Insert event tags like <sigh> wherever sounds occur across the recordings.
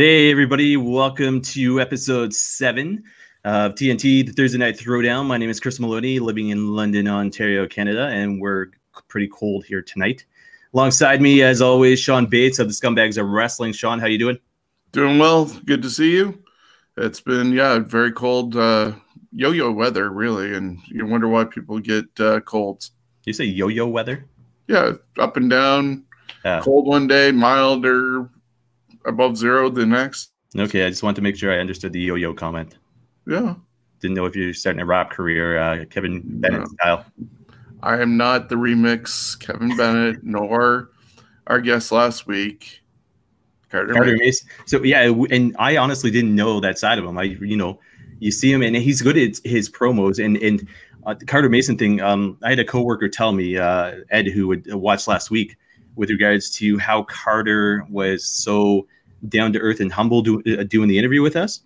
Hey, everybody. Welcome to episode seven of TNT, the Thursday Night Throwdown. My name is Chris Maloney, living in London, Ontario, Canada, and we're pretty cold here tonight. Alongside me, as always, Sean Bates of the Scumbags of Wrestling. Sean, how you doing? Doing well. Good to see you. It's been, yeah, very cold, uh, yo yo weather, really. And you wonder why people get uh, colds. You say yo yo weather? Yeah, up and down. Yeah. Cold one day, milder, above zero the next. Okay, I just want to make sure I understood the yo yo comment. Yeah. Didn't know if you're starting a rap career, uh, Kevin Bennett No. style. I am not the remix Kevin Bennett, <laughs> nor our guest last week, Carter. Carter Mason. Mason. So yeah, and I honestly didn't know that side of him. I, you know, you see him and he's good at his promos and and uh, the Carter Mason thing. Um, I had a coworker tell me, uh, Ed, who would watch last week, with regards to how Carter was so down to earth and humble do, uh, doing the interview with us.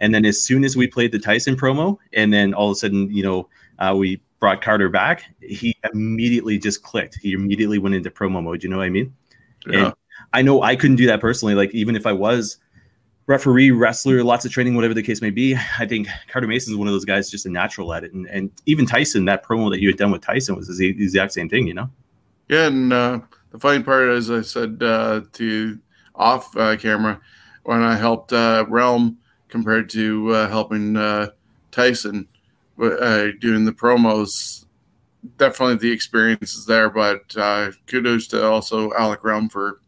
And then as soon as we played the Tyson promo, and then all of a sudden, you know, uh, we brought Carter back, he immediately just clicked. He immediately went into promo mode. You know what I mean? Yeah. And I know I couldn't do that personally. Like even if I was referee, wrestler, lots of training, whatever the case may be, I think Carter Mason is one of those guys just a natural at it. And and even Tyson, that promo that you had done with Tyson was the exact same thing. You know? Yeah, and uh, the funny part, as I said uh, to off uh, camera, when I helped uh, Realm compared to uh, helping Tyson doing the promos, definitely the experience is there. But kudos to also Alec Realm for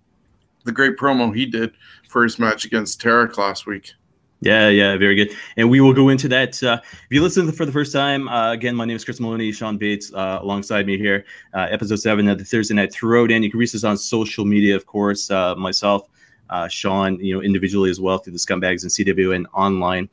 the great promo he did for his match against Tarek last week. Yeah, yeah, very good. And we will go into that. Uh, if you listen for the first time, uh, again, my name is Chris Maloney, Sean Bates, uh, alongside me here, uh, episode seven of the Thursday Night Throwdown. You can reach us on social media, of course, uh, myself, uh, Sean, you know, individually as well through the Scumbags and CW and online.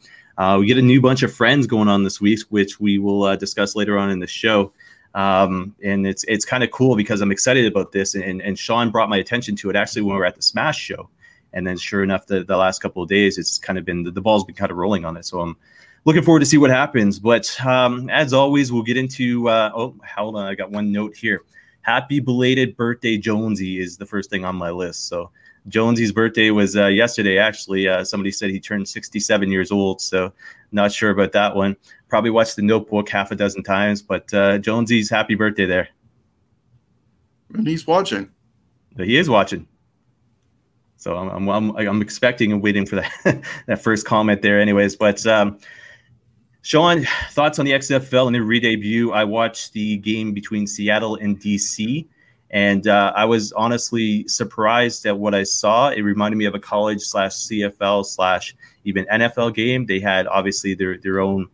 We get a new bunch of friends going on this week, which we will discuss later on in the show. Um, and it's it's kind of cool because I'm excited about this. And, and Sean brought my attention to it actually when we were at the Smash show. And then, sure enough, the, the last couple of days, it's kind of been the, the ball's been kind of rolling on it. So I'm looking forward to see what happens. But um, as always, we'll get into. Uh, oh, hold on, I got one note here. Happy belated birthday, Jonesy, is the first thing on my list. So Jonesy's birthday was uh, yesterday. Actually, uh, somebody said he turned 67 years old. So not sure about that one. Probably watched the Notebook half a dozen times. But uh, Jonesy's happy birthday there. And he's watching. He is watching. So I'm I'm I'm, expecting and waiting for that <laughs> that first comment there, anyways. But um, Sean, thoughts on the XFL and the re-debut? I watched the game between Seattle and DC, and uh, I was honestly surprised at what I saw. It reminded me of a college slash CFL slash even NFL game. They had obviously their their own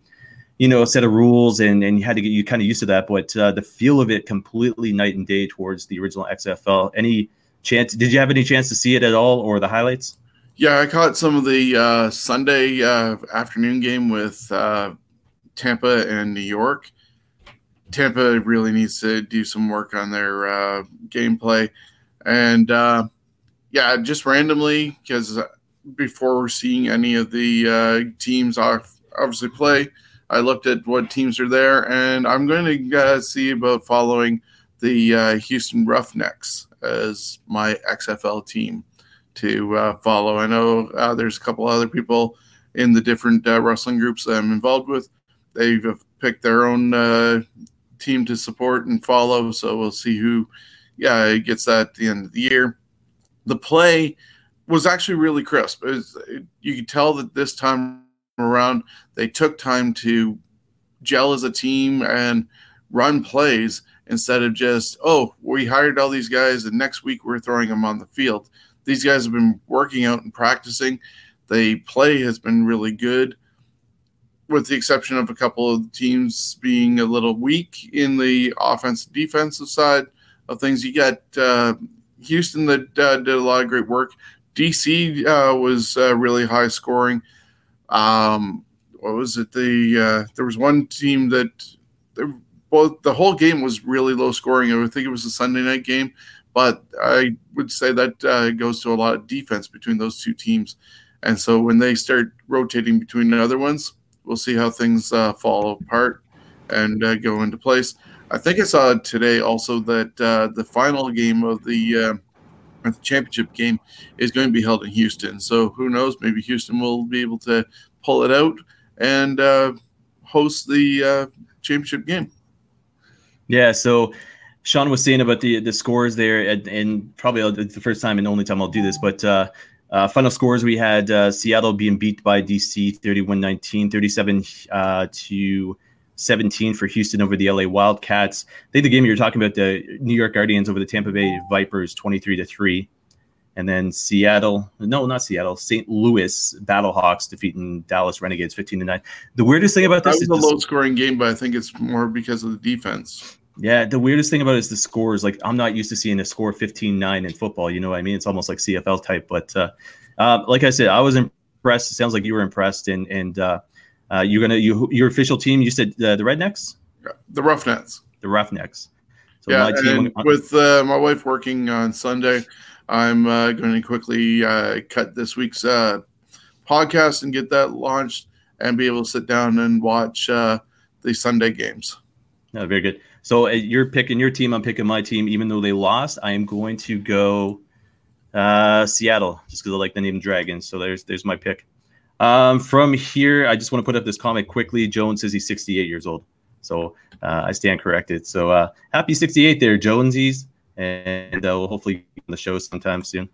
you know set of rules and and you had to get you kind of used to that but uh, the feel of it completely night and day towards the original xfl any chance did you have any chance to see it at all or the highlights Yeah, I caught some of the uh, Sunday uh, afternoon game with uh, Tampa and New York. Tampa really needs to do some work on their uh, gameplay. And uh, yeah, just randomly, because before seeing any of the uh, teams obviously play, I looked at what teams are there, and I'm going to uh, see about following the uh, Houston Roughnecks as my XFL team to uh, follow. I know uh, there's a couple other people in the different uh, wrestling groups that I'm involved with. They've picked their own uh, team to support and follow, so we'll see who, yeah, gets that at the end of the year. The play was actually really crisp. Was, you could tell that this time around they took time to gel as a team and run plays instead of just oh we hired all these guys and next week we're throwing them on the field. These guys have been working out and practicing. The play has been really good with the exception of a couple of teams being a little weak in the offensive defensive side of things. You got uh, houston that uh, did a lot of great work. Dc uh, was uh, really high scoring. Um, what was it? The uh, there was one team that both the whole game was really low scoring. I would think it was a Sunday night game, but I would say that uh, goes to a lot of defense between those two teams. And so when they start rotating between the other ones, we'll see how things uh, fall apart and uh, go into place. I think I saw today also that uh, the final game of the uh, the championship game is going to be held in Houston. So who knows? Maybe Houston will be able to pull it out and uh, host the championship game. Yeah. So Sean was saying about the the scores there, and, and probably the first time and only time I'll do this, but. Uh, uh, final scores we had uh, Seattle being beat by DC 31 19, 37 uh, to 17 for Houston over the LA Wildcats. I think the game you were talking about, the New York Guardians over the Tampa Bay Vipers 23 to 3. And then Seattle, no, not Seattle, St. Louis Battlehawks defeating Dallas Renegades 15 to 9. The weirdest thing about this that was a low scoring game, but I think it's more because of the defense. Yeah, the weirdest thing about it is the scores. Like, I'm not used to seeing a score 15 9 in football. You know what I mean? It's almost like CFL type. But uh, uh, like I said, I was impressed. It sounds like you were impressed. And, and, uh, uh, you're gonna you your official team. You said uh, the Rednecks, the Roughnecks, the Roughnecks. So yeah, team, with uh, my wife working on Sunday, I'm uh, going to quickly uh, cut this week's uh, podcast and get that launched, and be able to sit down and watch the Sunday games. No, very good. So you're picking your team. I'm picking my team. Even though they lost, I am going to go Seattle just because I like the name Dragons. So there's there's my pick. Um, from here, I just want to put up this comment quickly. Jones says he's 68 years old. So uh, I stand corrected. So uh, happy 68 there, Jonesies. And uh, we'll hopefully be on the show sometime soon.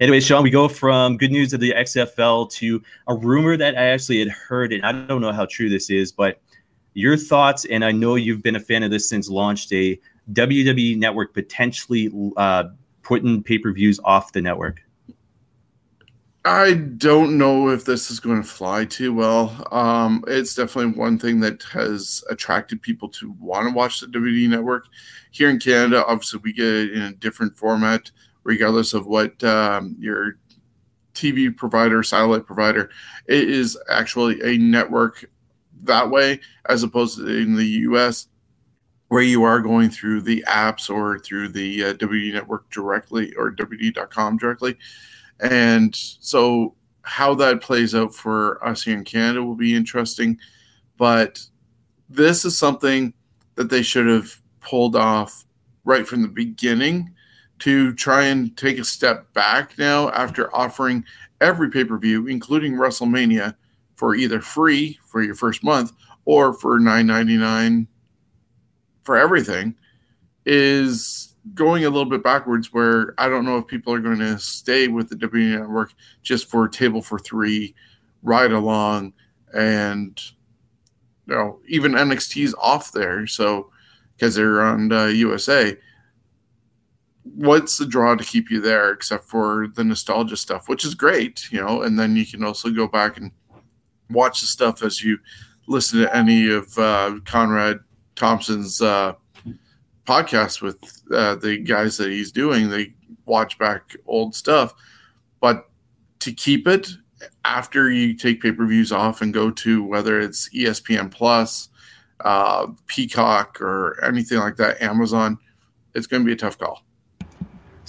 Anyway, Sean, we go from good news of the XFL to a rumor that I actually had heard, and I don't know how true this is, but your thoughts, and I know you've been a fan of this since launch day, WWE Network potentially uh, putting pay per views off the network. I don't know if this is going to fly too well. Um, it's definitely one thing that has attracted people to want to watch the WWE network. Here in Canada, obviously, we get it in a different format, regardless of what um, your TV provider, satellite provider. It is actually a network that way, as opposed to in the US, where you are going through the apps or through the uh, WWE network directly or WWE.com directly. And so, how that plays out for us here in Canada will be interesting. But this is something that they should have pulled off right from the beginning to try and take a step back now after offering every pay per view, including WrestleMania, for either free for your first month or for nine ninety nine for everything, is going a little bit backwards where I don't know if people are going to stay with the WWE network just for a table for three, ride along, and you know even NXT's off there, so because they're on uh, USA. What's the draw to keep you there except for the nostalgia stuff, which is great, you know, and then you can also go back and watch the stuff as you listen to any of uh, Conrad Thompson's uh, podcasts with uh, the guys that he's doing. They watch back old stuff, but to keep it after you take pay per views off and go to whether it's ESPN Plus, uh, Peacock, or anything like that, Amazon, it's going to be a tough call.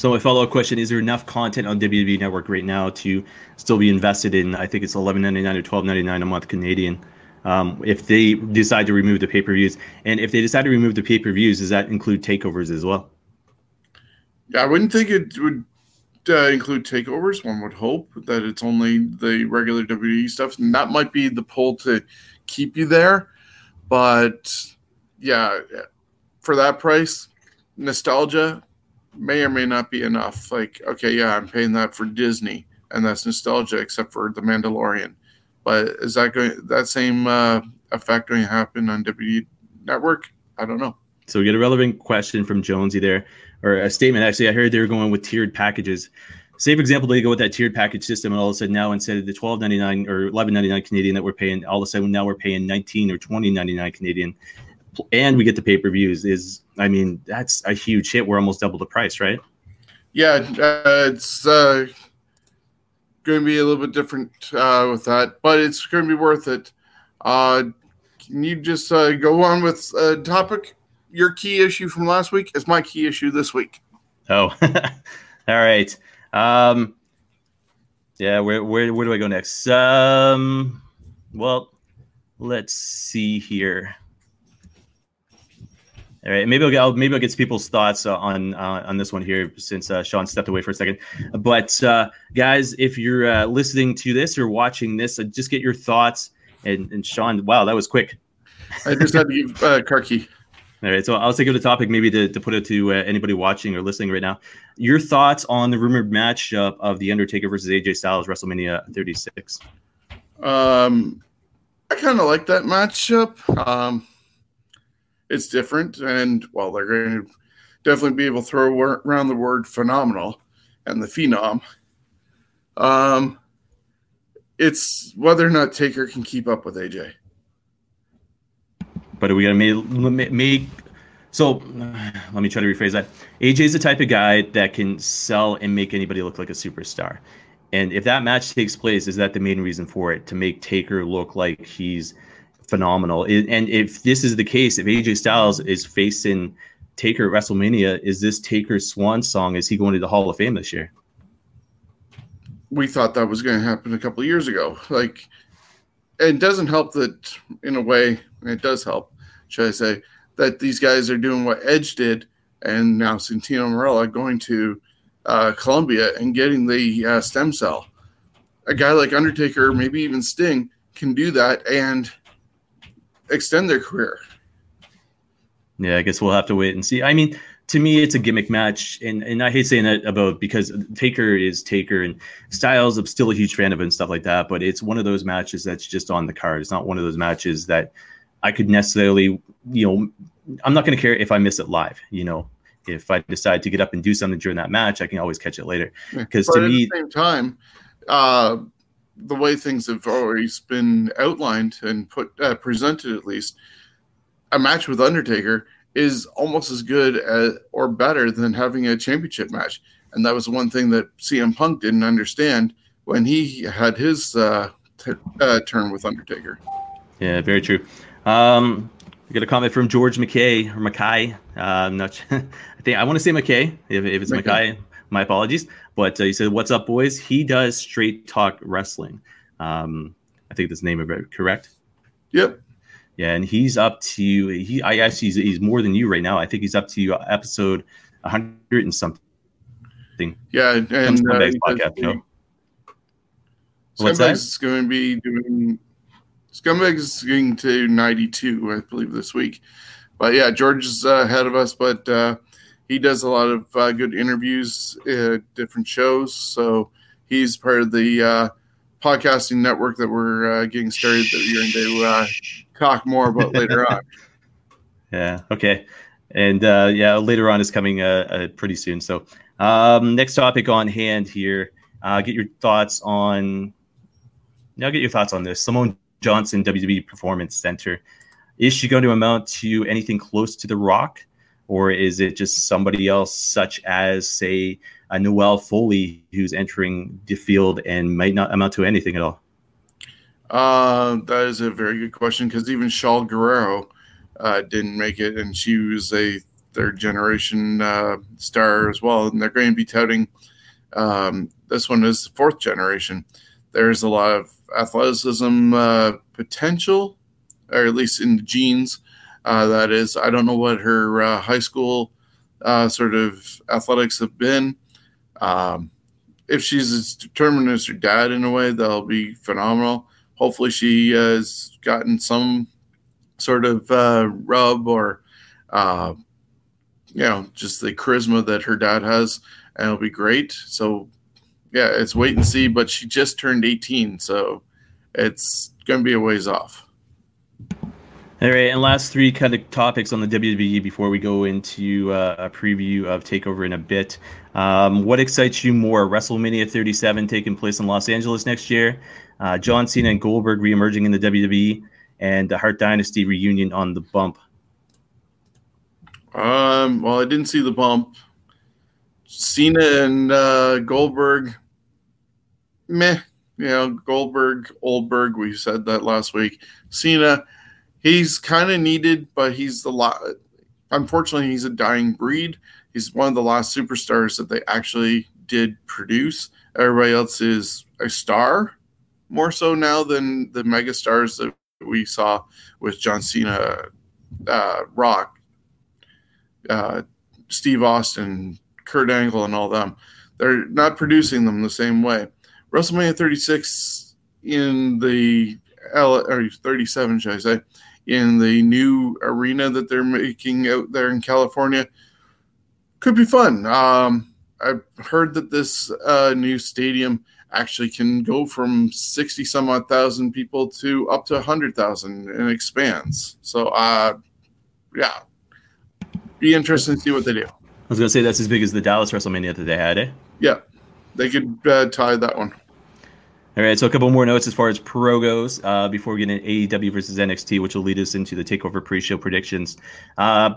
So my follow up question: Is there enough content on WWE Network right now to still be invested in? I think it's eleven ninety nine or twelve ninety nine a month Canadian um, if they decide to remove the pay per views. And if they decide to remove the pay per views, does that include takeovers as well? Yeah, I wouldn't think it would uh, include takeovers. One would hope that it's only the regular WWE stuff, and that might be the pull to keep you there. But yeah, for that price, nostalgia may or may not be enough. Like, okay, yeah, I'm paying that for Disney, and that's nostalgia, except for The Mandalorian. But is that going that same uh, effect going to happen on WWE Network? I don't know. So we get a relevant question from Jonesy there, or a statement. Actually, I heard they were going with tiered packages. Say, for example, they go with that tiered package system, and all of a sudden now instead of the twelve ninety nine or eleven ninety nine Canadian that we're paying, all of a sudden now we're paying nineteen or twenty ninety nine Canadian, and we get the pay per views. Is I mean that's a huge hit. We're almost double the price, right? Yeah, uh, it's uh, going to be a little bit different uh, with that, but it's going to be worth it. Uh, can you just uh, go on with a topic? Your key issue from last week is my key issue this week. Oh, <laughs> all right. Um, yeah, where, where where do I go next? Um, well, let's see here. All right, maybe I'll get I'll, maybe I'll get people's thoughts uh, on uh, on this one here since uh, Sean stepped away for a second. But uh, guys, if you're uh, listening to this or watching this, uh, just get your thoughts. And, and Sean, wow, that was quick. <laughs> I just had to give uh, car key. All right, so I'll take the topic maybe to, to put it to anybody watching or listening right now. Your thoughts on the rumored matchup of the Undertaker versus AJ Styles WrestleMania 36? Um, I kind of like that matchup. Um, it's different, and well, they're going to definitely be able to throw around the word phenomenal and the phenom. Um, it's whether or not Taker can keep up with AJ. But are we going to make, so let me try to rephrase that. AJ is the type of guy that can sell and make anybody look like a superstar. And if that match takes place, is that the main reason for it to make Taker look like he's phenomenal. And if this is the case, if AJ Styles is facing Taker at WrestleMania, is this Taker's swan song? Is he going to the Hall of Fame this year? We thought that was going to happen a couple years ago. Like, it doesn't help that, in a way, it does help, should I say, that these guys are doing what Edge did, and now Santino Marella going to uh, Colombia and getting the uh, stem cell. A guy like Undertaker, maybe even Sting, can do that and extend their career. Yeah, I guess we'll have to wait and see. I mean, to me, it's a gimmick match, and and I hate saying that about because Taker is Taker, and Styles, I'm still a huge fan of it and stuff like that. But it's one of those matches that's just on the card. It's not one of those matches that I could necessarily, you know, I'm not going to care if I miss it live. You know, if I decide to get up and do something during that match, I can always catch it later. Because to me, at the same time, uh, the way things have always been outlined and put uh, presented at least a match with undertaker is almost as good as, or better than having a championship match and that was one thing that CM Punk didn't understand when he had his uh, t- uh, turn with Undertaker. Yeah, very true. Um, we got a comment from George McKay or McKay. Uh, I'm not. Sure. <laughs> I think I want to say McKay. If, if it's McKay, my apologies. But uh, he said, "What's up, boys?" He does straight talk wrestling. Um, I think this name is correct. Yep. Yeah, and he's up to he. I actually he's, he's more than you right now. I think he's up to episode 100 and something. Yeah, and Scumbags uh, podcast. You know? What's that? is going to be doing. Scumbags is going to 92, I believe, this week. But yeah, George is uh, ahead of us, but uh, he does a lot of uh, good interviews at different shows. So he's part of the uh, podcasting network that we're uh, getting started that you're going to uh, talk more about later <laughs> on. Yeah. Okay. And uh, yeah, later on is coming uh, uh, pretty soon. So um, next topic on hand here. Uh, get your thoughts on. Now, get your thoughts on this. Simone Johnson, WWE Performance Center. Is she going to amount to anything close to The Rock? Or is it just somebody else, such as, say, a Noelle Foley, who's entering the field and might not amount to anything at all? Uh, that is a very good question because even Shaul Guerrero uh, didn't make it, and she was a third generation uh, star as well. And they're going to be touting um, this one is fourth generation. There's a lot of athleticism uh, potential, or at least in the genes uh, that is, I don't know what her uh, high school uh, sort of athletics have been. Um, if she's as determined as her dad in a way, that'll be phenomenal. Hopefully, she has gotten some sort of uh, rub or, uh, you know, just the charisma that her dad has, and it'll be great. So, yeah, it's wait and see. But she just turned 18, so it's going to be a ways off. All right, and last three kind of topics on the WWE before we go into uh, a preview of Takeover in a bit. Um, what excites you more, WrestleMania 37 taking place in Los Angeles next year, uh, John Cena and Goldberg reemerging in the WWE, and the Hart Dynasty reunion on the bump? Um, well, I didn't see the bump. Cena and uh, Goldberg, meh. You know, Goldberg, Oldberg, we said that last week. Cena, he's kind of needed, but he's the lot. Unfortunately, he's a dying breed. He's one of the last superstars that they actually did produce. Everybody else is a star, more so now than the mega stars that we saw with John Cena, uh, Rock. uh, Steve Austin, Kurt Angle, and all them. They're not producing them the same way. WrestleMania 36 in the L or 37, should I say, in the new arena that they're making out there in California could be fun. Um, I've heard that this uh, new stadium actually can go from 60 some odd thousand people to up to 100,000 and expands. So, uh, yeah, be interesting to see what they do. I was going to say that's as big as the Dallas WrestleMania that they had, eh? Yeah, they could uh, tie that one. All right, so a couple more notes as far as Pro goes uh, before we get into AEW versus NXT, which will lead us into the Takeover pre-show predictions. Uh,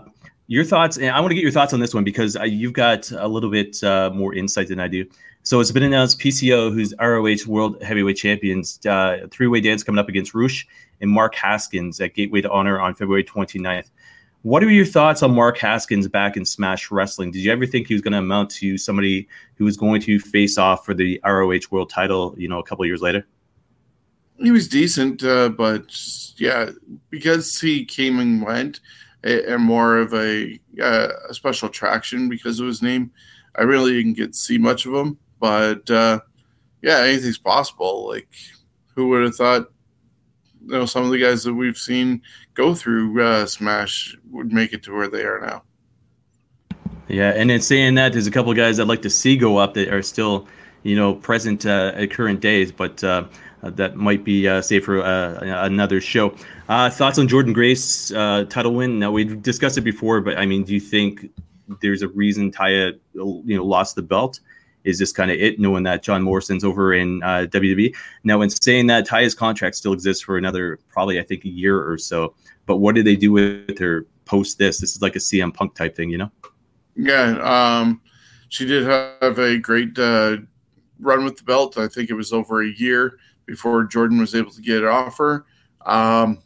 your thoughts, and I want to get your thoughts on this one because uh, you've got a little bit uh, more insight than I do. So it's been announced PCO, who's ROH World Heavyweight Champions, uh, three-way dance coming up against Rush and Mark Haskins at Gateway to Honor on February 29th. What are your thoughts on Mark Haskins back in Smash Wrestling? Did you ever think he was going to amount to somebody who was going to face off for the ROH World Title? You know, a couple years later. He was decent, uh, but yeah, because he came and went, and more of a, uh, a special attraction because of his name. I really didn't get to see much of him, but uh, yeah, anything's possible. Like, who would have thought you know some of the guys that we've seen go through uh, Smash would make it to where they are now. Yeah, and in saying that, there's a couple of guys I'd like to see go up that are still, you know, present uh, at current days, but uh, that might be uh, safe for uh, another show. Uh, thoughts on Jordynne Grace uh, title win? Now we've discussed it before, but I mean, do you think there's a reason Taya, you know, lost the belt? Is just kind of it, knowing that John Morrison's over in uh, WWE. Now, in saying that, Taya's contract still exists for another probably, I think, a year or so. But what did they do with her post this? This is like a CM Punk type thing, you know? Yeah, um, she did have a great uh, run with the belt. I think it was over a year before Jordynne was able to get an offer. Um,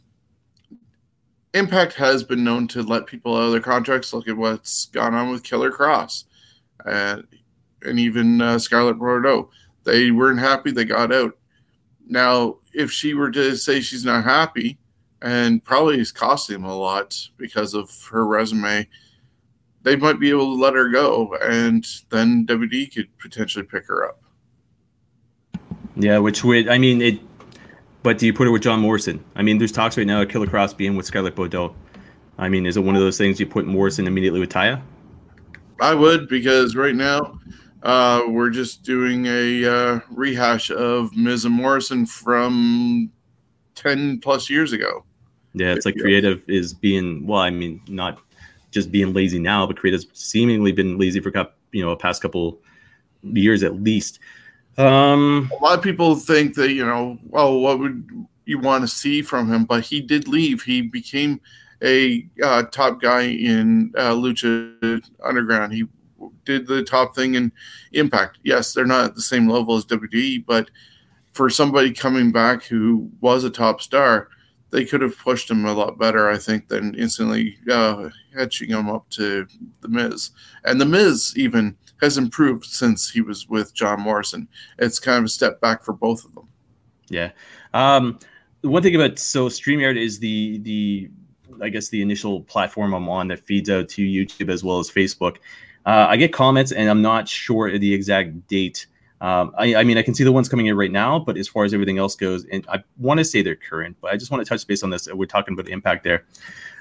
Impact has been known to let people out of their contracts. Look at what's gone on with Killer Kross. Uh, and even uh, Scarlett Bordeaux. They weren't happy. They got out. Now, if she were to say she's not happy, and probably is costing them a lot because of her resume, they might be able to let her go, and then WD could potentially pick her up. Yeah, which would I mean it. But do you put her with John Morrison? I mean, there's talks right now of Killer Kross being with Scarlett Bordeaux. I mean, is it one of those things you put Morrison immediately with Taya? I would because right now uh, we're just doing a uh, rehash of Miz and Morrison from 10 plus years ago. Yeah, it's like creative is being, well, I mean, not just being lazy now, but creative's seemingly been lazy for, you know, a past couple years at least. Um, a lot of people think that, you know, well, what would you want to see from him? But he did leave. He became a uh, top guy in uh, Lucha Underground. He did the top thing in Impact. Yes, they're not at the same level as WWE, but for somebody coming back who was a top star, they could have pushed him a lot better, I think, than instantly uh, hitching him up to The Miz. And The Miz even has improved since he was with John Morrison. It's kind of a step back for both of them. Yeah. Um, one thing about so StreamYard is the the I guess the initial platform I'm on that feeds out to YouTube as well as Facebook. Uh, I get comments, and I'm not sure the exact date. Um, I, I, mean, I can see the ones coming in right now, but as far as everything else goes, and I want to say they're current, but I just want to touch base on this. We're talking about the impact there.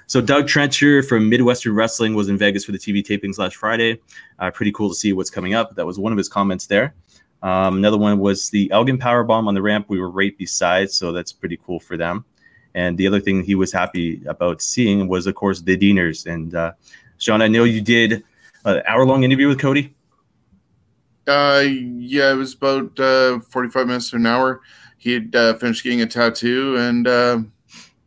So Doug Trencher from Midwestern Wrestling was in Vegas for the TV tapings last Friday. Uh, pretty cool to see what's coming up. That was one of his comments there. Um, another one was the Elgin power bomb on the ramp. We were right beside, so that's pretty cool for them. And the other thing he was happy about seeing was, of course, the Deaners. And uh, Sean, I know you did an hour long interview with Cody. Uh, yeah, it was about uh, 45 minutes to an hour. He had uh, finished getting a tattoo, and uh,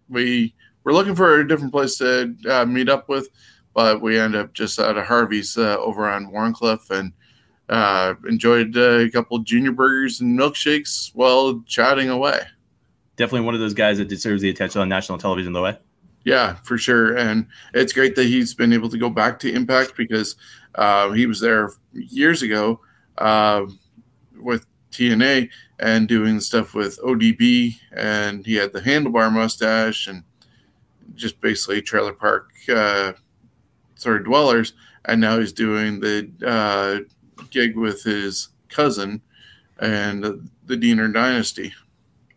we were looking for a different place to uh, meet up with, but we ended up just at a Harvey's uh, over on Wharncliffe and uh, enjoyed a couple junior burgers and milkshakes while chatting away definitely one of those guys that deserves the attention on national television, though. Eh? Yeah, for sure. And it's great that he's been able to go back to Impact because uh, he was there years ago uh, with TNA and doing stuff with ODB, and he had the handlebar mustache and just basically trailer park uh, of Dwellers, and now he's doing the uh, gig with his cousin and the Deaner Dynasty.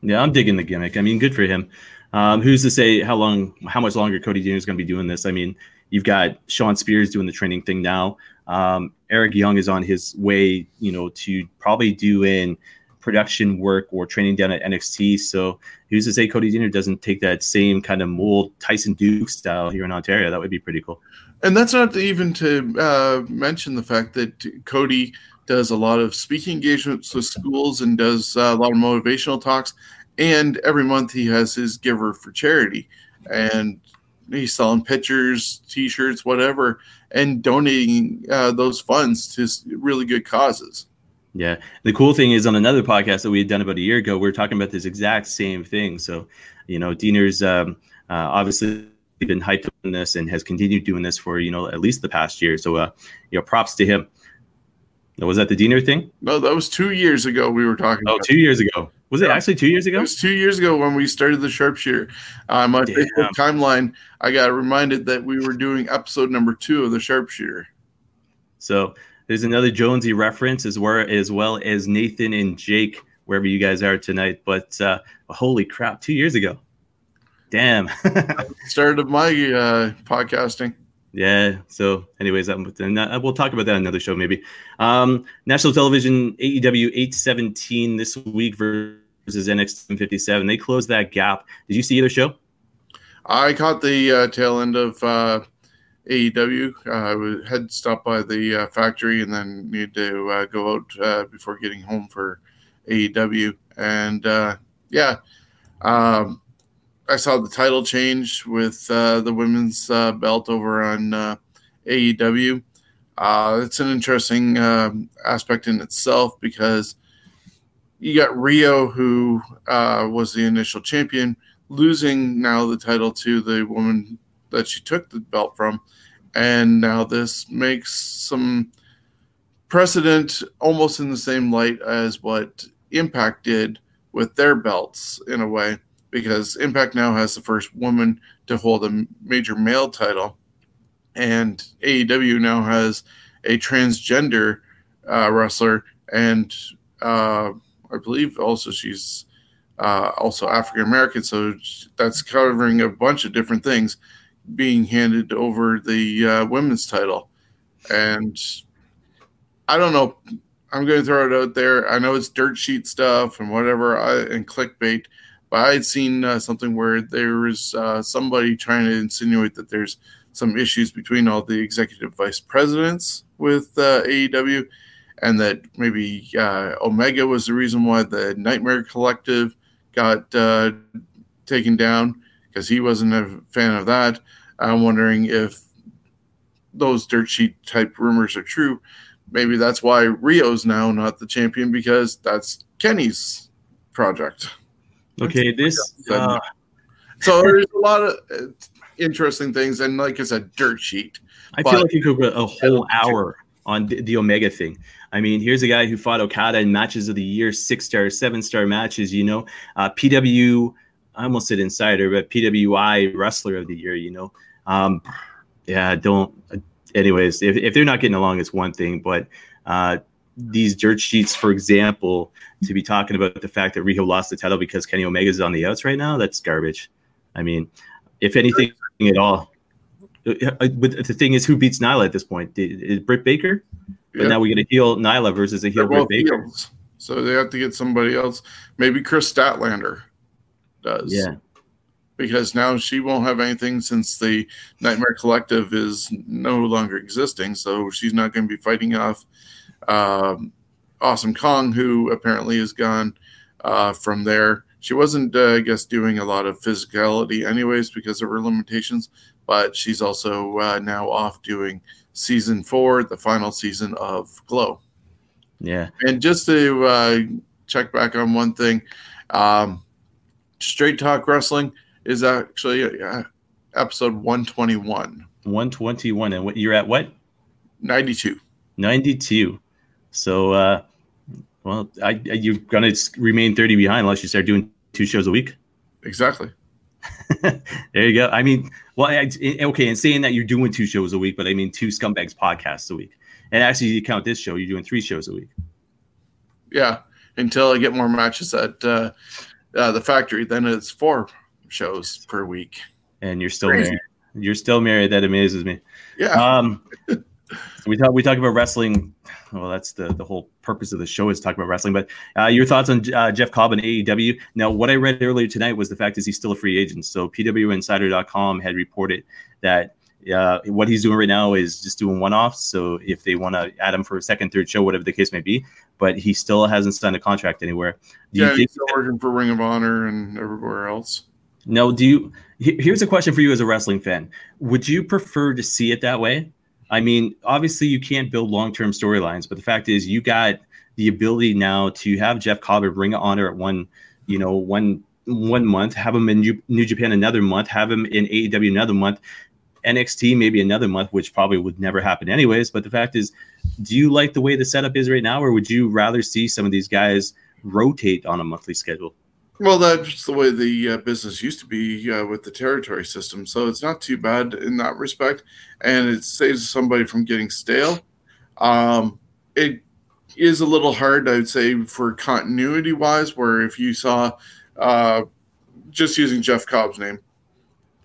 Yeah, I'm digging the gimmick. I mean, good for him. Um, who's to say how long, how much longer Cody Deaner is going to be doing this? I mean, you've got Shawn Spears doing the training thing now. Um, Eric Young is on his way, you know, to probably doing production work or training down at NXT. So who's to say Cody Deaner doesn't take that same kind of mold Tyson Dux style here in Ontario? That would be pretty cool. And that's not even to uh, mention the fact that Cody does a lot of speaking engagements with schools and does uh, a lot of motivational talks. And every month he has his giver for charity. And he's selling pictures, t-shirts, whatever, and donating uh, those funds to really good causes. Yeah. The cool thing is on another podcast that we had done about a year ago, we are talking about this exact same thing. So, you know, Deaner's um, uh, obviously been hyped on this and has continued doing this for, you know, at least the past year. So, uh, you know, props to him. Was that the Deaner thing? No, that was two years ago. We were talking. Oh, about. two years ago. Was it actually two years ago? It was two years ago when we started the Sharpshooter. On my Damn. Facebook timeline, I got reminded that we were doing episode number two of the Sharpshooter. So there's another Jonesy reference as well as well as Nathan and Jake wherever you guys are tonight. But uh, holy crap, two years ago. Damn. <laughs> Started my uh, podcasting. Yeah. So, anyways, that, and uh, we'll talk about that another show maybe. Um, national television AEW 817 this week versus NXT 57. They closed that gap. Did you see either show? I caught the uh, tail end of uh, AEW. Uh, I had stopped by the uh, factory and then need to uh, go out uh, before getting home for AEW. And uh, yeah, um, I saw the title change with uh, the women's uh, belt over on uh, AEW. Uh, it's an interesting um, aspect in itself because you got Riho, who uh, was the initial champion, losing now the title to the woman that she took the belt from. And now this makes some precedent almost in the same light as what Impact did with their belts in a way because Impact now has the first woman to hold a major male title, and AEW now has a transgender uh, wrestler, and uh, I believe also she's uh, also African American. So that's covering a bunch of different things being handed over the uh, women's title, and I don't know. I'm going to throw it out there. I know it's dirt sheet stuff and whatever, I, and clickbait but I had seen uh, something where there was uh, somebody trying to insinuate that there's some issues between all the executive vice presidents with uh, AEW, and that maybe uh, Omega was the reason why the Nightmare Collective got uh, taken down because he wasn't a fan of that. I'm wondering if those dirt sheet type rumors are true. Maybe that's why Riho's now not the champion because that's Kenny's project. Okay, this. Uh, so there's a lot of uh, interesting things, and like I said, dirt sheet. I feel like you could put a whole hour on the, the, Omega thing. I mean, here's a guy who fought Okada in matches of the year, six star, seven star matches. You know, uh, PW. I almost said insider, but PWI wrestler of the year. You know, um, yeah. Don't. Anyways, if, if they're not getting along, it's one thing, but uh, these dirt sheets, for example, to be talking about the fact that Riho lost the title because Kenny Omega is on the outs right now, that's garbage. I mean, if anything at all, uh, but the thing is, who beats Nyla at this point? Is Britt Baker? But yep. now we get a heel Nyla versus a heel Britt Baker. Heels. So they have to get somebody else. Maybe Kris Statlander does. Yeah. Because now she won't have anything since the Nightmare Collective is no longer existing. So she's not going to be fighting off um, Awesome Kong, who apparently is gone uh, from there. She wasn't, uh, I guess, doing a lot of physicality, anyways, because of her limitations. But she's also uh, now off doing season four, the final season of Glow. Yeah. And just to uh, check back on one thing, um, Straight Talk Wrestling is actually uh, episode 121. 121. And what you're at what? 92. 92. So, uh, well, I, I, you're gonna remain 30 behind unless you start doing two shows a week. Exactly. <laughs> there you go. I mean, well, I, okay, and saying that you're doing two shows a week, but I mean two scumbags podcasts a week. And actually, you count this show, you're doing three shows a week. Yeah, until I get more matches at uh, uh, the factory, then it's four shows per week. And you're still Crazy. married. You're still married. That amazes me. Yeah. Um, <laughs> we talk we talk about wrestling. Well, that's the the whole purpose of the show is talking about wrestling. But uh, your thoughts on uh, Jeff Cobb and AEW? Now, what I read earlier tonight was the fact is he's still a free agent. So PWInsider.com had reported that uh, what he's doing right now is just doing one-offs. So if they want to add him for a second, third show, whatever the case may be, but he still hasn't signed a contract anywhere. Do yeah, he's still working for Ring of Honor and everywhere else. No, do you? Here's a question for you as a wrestling fan: Would you prefer to see it that way? I mean, obviously you can't build long-term storylines, but the fact is you got the ability now to have Jeff Cobb Ring of Honor at one, you know, one one month, have him in New Japan another month, have him in AEW another month, NXT maybe another month, which probably would never happen anyways. But the fact is, do you like the way the setup is right now, or would you rather see some of these guys rotate on a monthly schedule? Well, that's the way the uh, business used to be uh, with the territory system. So it's not too bad in that respect. And it saves somebody from getting stale. Um, it is a little hard, I would say, for continuity wise, where if you saw, uh, just using Jeff Cobb's name,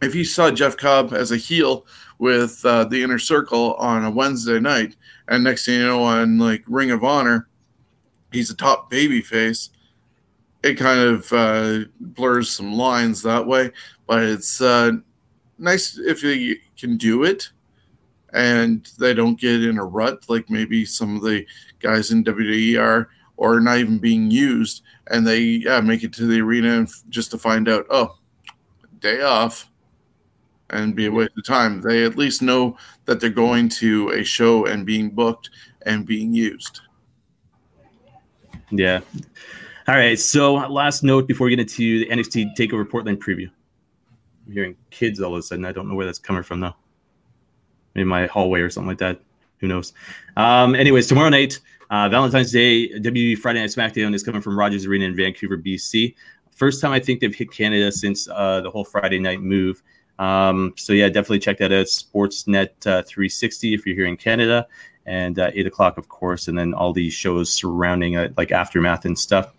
if you saw Jeff Cobb as a heel with uh, the inner circle on a Wednesday night, and next thing you know, on like Ring of Honor, he's a top baby face, it kind of uh, blurs some lines that way. But it's uh, nice if you can do it and they don't get in a rut like maybe some of the guys in WWE are, or not even being used, and they yeah, make it to the arena just to find out, oh, day off and be a waste of time. They at least know that they're going to a show and being booked and being used. Yeah. All right. So, last note before we get into the NXT Takeover Portland preview. I'm hearing kids all of a sudden. I don't know where that's coming from though. In my hallway or something like that. Who knows? Um, anyways, tomorrow night, uh, Valentine's Day, WWE Friday Night SmackDown is coming from Rogers Arena in Vancouver, BC. First time I think they've hit Canada since uh, the whole Friday night move. Um, so yeah, definitely check that out. Sportsnet uh, 360 if you're here in Canada, and uh, eight o'clock, of course, and then all these shows surrounding uh, like aftermath and stuff.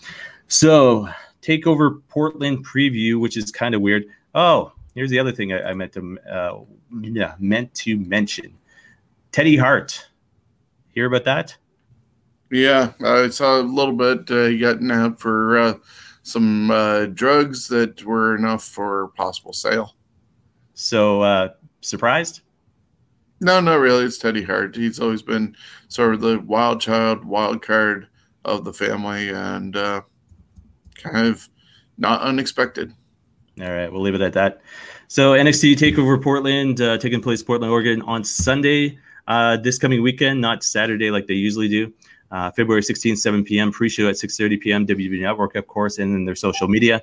So Takeover Portland preview, which is kind of weird. Oh, here's the other thing I, I meant to uh, yeah meant to mention. Teddy Hart. Hear about that? Yeah, I saw a little bit. Uh, he got nabbed for uh, some uh, drugs that were enough for possible sale. So uh, surprised? No, not really. It's Teddy Hart. He's always been sort of the wild child, wild card of the family, and uh, kind of not unexpected. All right, we'll leave it at that. So NXT Takeover Portland, uh, taking place Portland, Oregon on Sunday uh, this coming weekend, not Saturday like they usually do. Uh, February 16th, 7 p.m. Pre-show at 6:30 p.m. WWE Network, of course, and then their social media.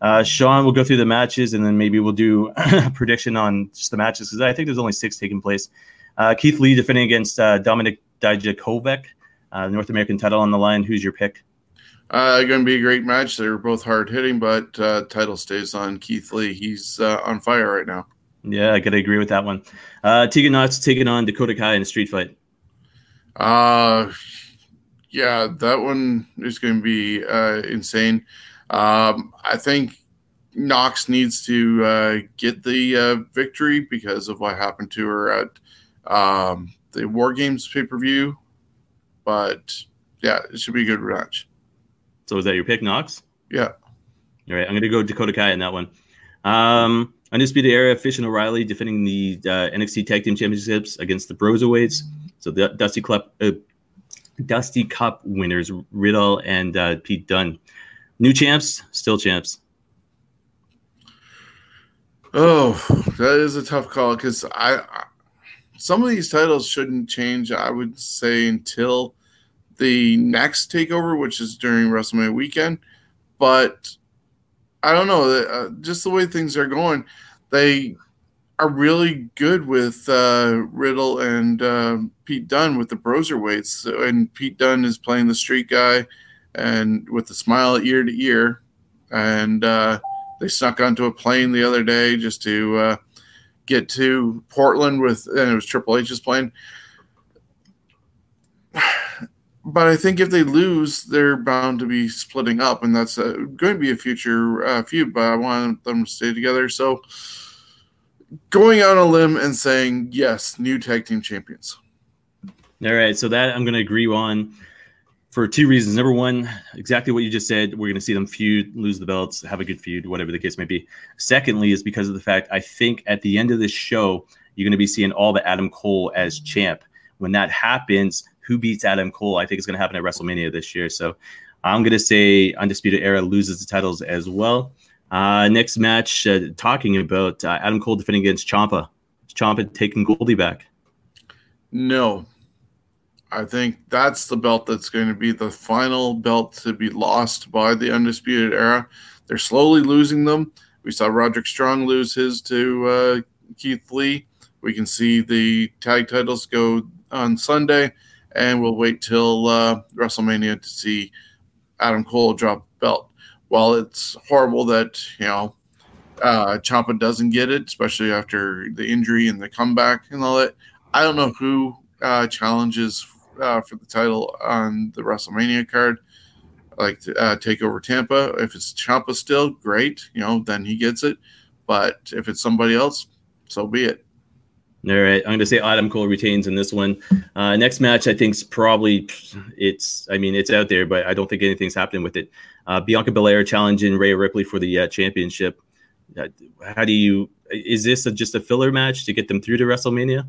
Uh, Sean will go through the matches, and then maybe we'll do <laughs> a prediction on just the matches because I think there's only six taking place. Uh, Keith Lee defending against uh, Dominik Dijakovic, uh, North American title on the line. Who's your pick? Uh, going to be a great match. They're both hard hitting, but uh, title stays on Keith Lee. He's uh, on fire right now. Yeah, I gotta agree with that one. Uh, Tegan Nox taking on Dakota Kai in a street fight. Uh yeah, that one is going to be uh, insane. Um, I think Nox needs to uh, get the uh, victory because of what happened to her at um, the War Games pay per view. But yeah, it should be a good match. So is that your pick, Nox? Yeah. All right, I'm going to go Dakota Kai in that one. Um, Undisputed Era, Fish and O'Reilly defending the uh, NXT Tag Team Championships against the Broserweights. So the Dusty Cup, uh, Dusty Cup winners Riddle and uh, Pete Dunne. New champs, still champs. Oh, that is a tough call because I, I, some of these titles shouldn't change. I would say until the next takeover, which is during WrestleMania weekend. But I don't know. Uh, just the way things are going, they are really good with uh, Riddle and uh, Pete Dunne with the Broserweights. And Pete Dunne is playing the street guy and with a smile ear to ear. And uh, They snuck onto a plane the other day just to uh, get to Portland with, and it was Triple H's plane. <sighs> But I think if they lose, they're bound to be splitting up, and that's uh, going to be a future uh, feud. But I want them to stay together. So, going out on a limb and saying yes, new tag team champions. All right, so that I'm going to agree on for two reasons. Number one, exactly what you just said. We're going to see them feud, lose the belts, have a good feud, whatever the case may be. Secondly, is because of the fact I think at the end of this show, you're going to be seeing all the Adam Cole as champ. When that happens, who beats Adam Cole? I think it's going to happen at WrestleMania this year. So I'm going to say Undisputed Era loses the titles as well. Uh, next match, uh, talking about uh, Adam Cole defending against Ciampa. Ciampa taking Goldie back. No, I think that's the belt that's going to be the final belt to be lost by the Undisputed Era. They're slowly losing them. We saw Roderick Strong lose his to uh, Keith Lee. We can see the tag titles go on Sunday, and we'll wait till uh, WrestleMania to see Adam Cole drop the belt. While it's horrible that you know uh, Ciampa doesn't get it, especially after the injury and the comeback and all that, I don't know who uh, challenges uh, for the title on the WrestleMania card, like uh, take over Tampa. If it's Ciampa still, great, you know, then he gets it. But if it's somebody else, so be it. All right, I'm going to say Adam Cole retains in this one. Uh, next match, I think is probably it's. I mean, it's out there, but I don't think anything's happening with it. Uh, Bianca Belair challenging Rhea Ripley for the uh, championship. Uh, how do you? Is this a, just a filler match to get them through to WrestleMania?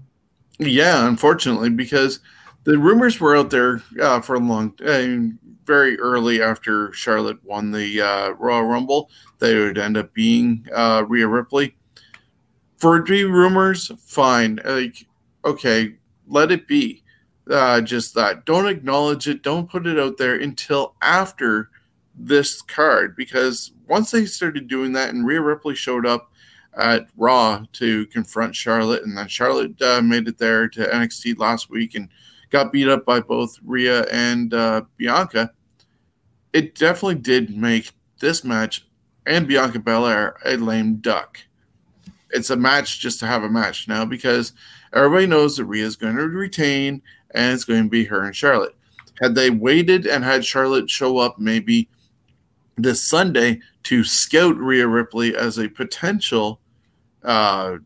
Yeah, unfortunately, because the rumors were out there uh, for a long, time, very early after Charlotte won the uh, Royal Rumble, that it would end up being uh, Rhea Ripley. For it rumors, fine. Like, okay, let it be. Uh, just that. Don't acknowledge it. Don't put it out there until after this card, because once they started doing that, and Rhea Ripley showed up at Raw to confront Charlotte, and then Charlotte uh, made it there to NXT last week, and got beat up by both Rhea and uh, Bianca, it definitely did make this match and Bianca Belair a lame duck. It's a match just to have a match now because everybody knows that Rhea is going to retain and it's going to be her and Charlotte. Had they waited and had Charlotte show up maybe this Sunday to scout Rhea Ripley as a potential uh,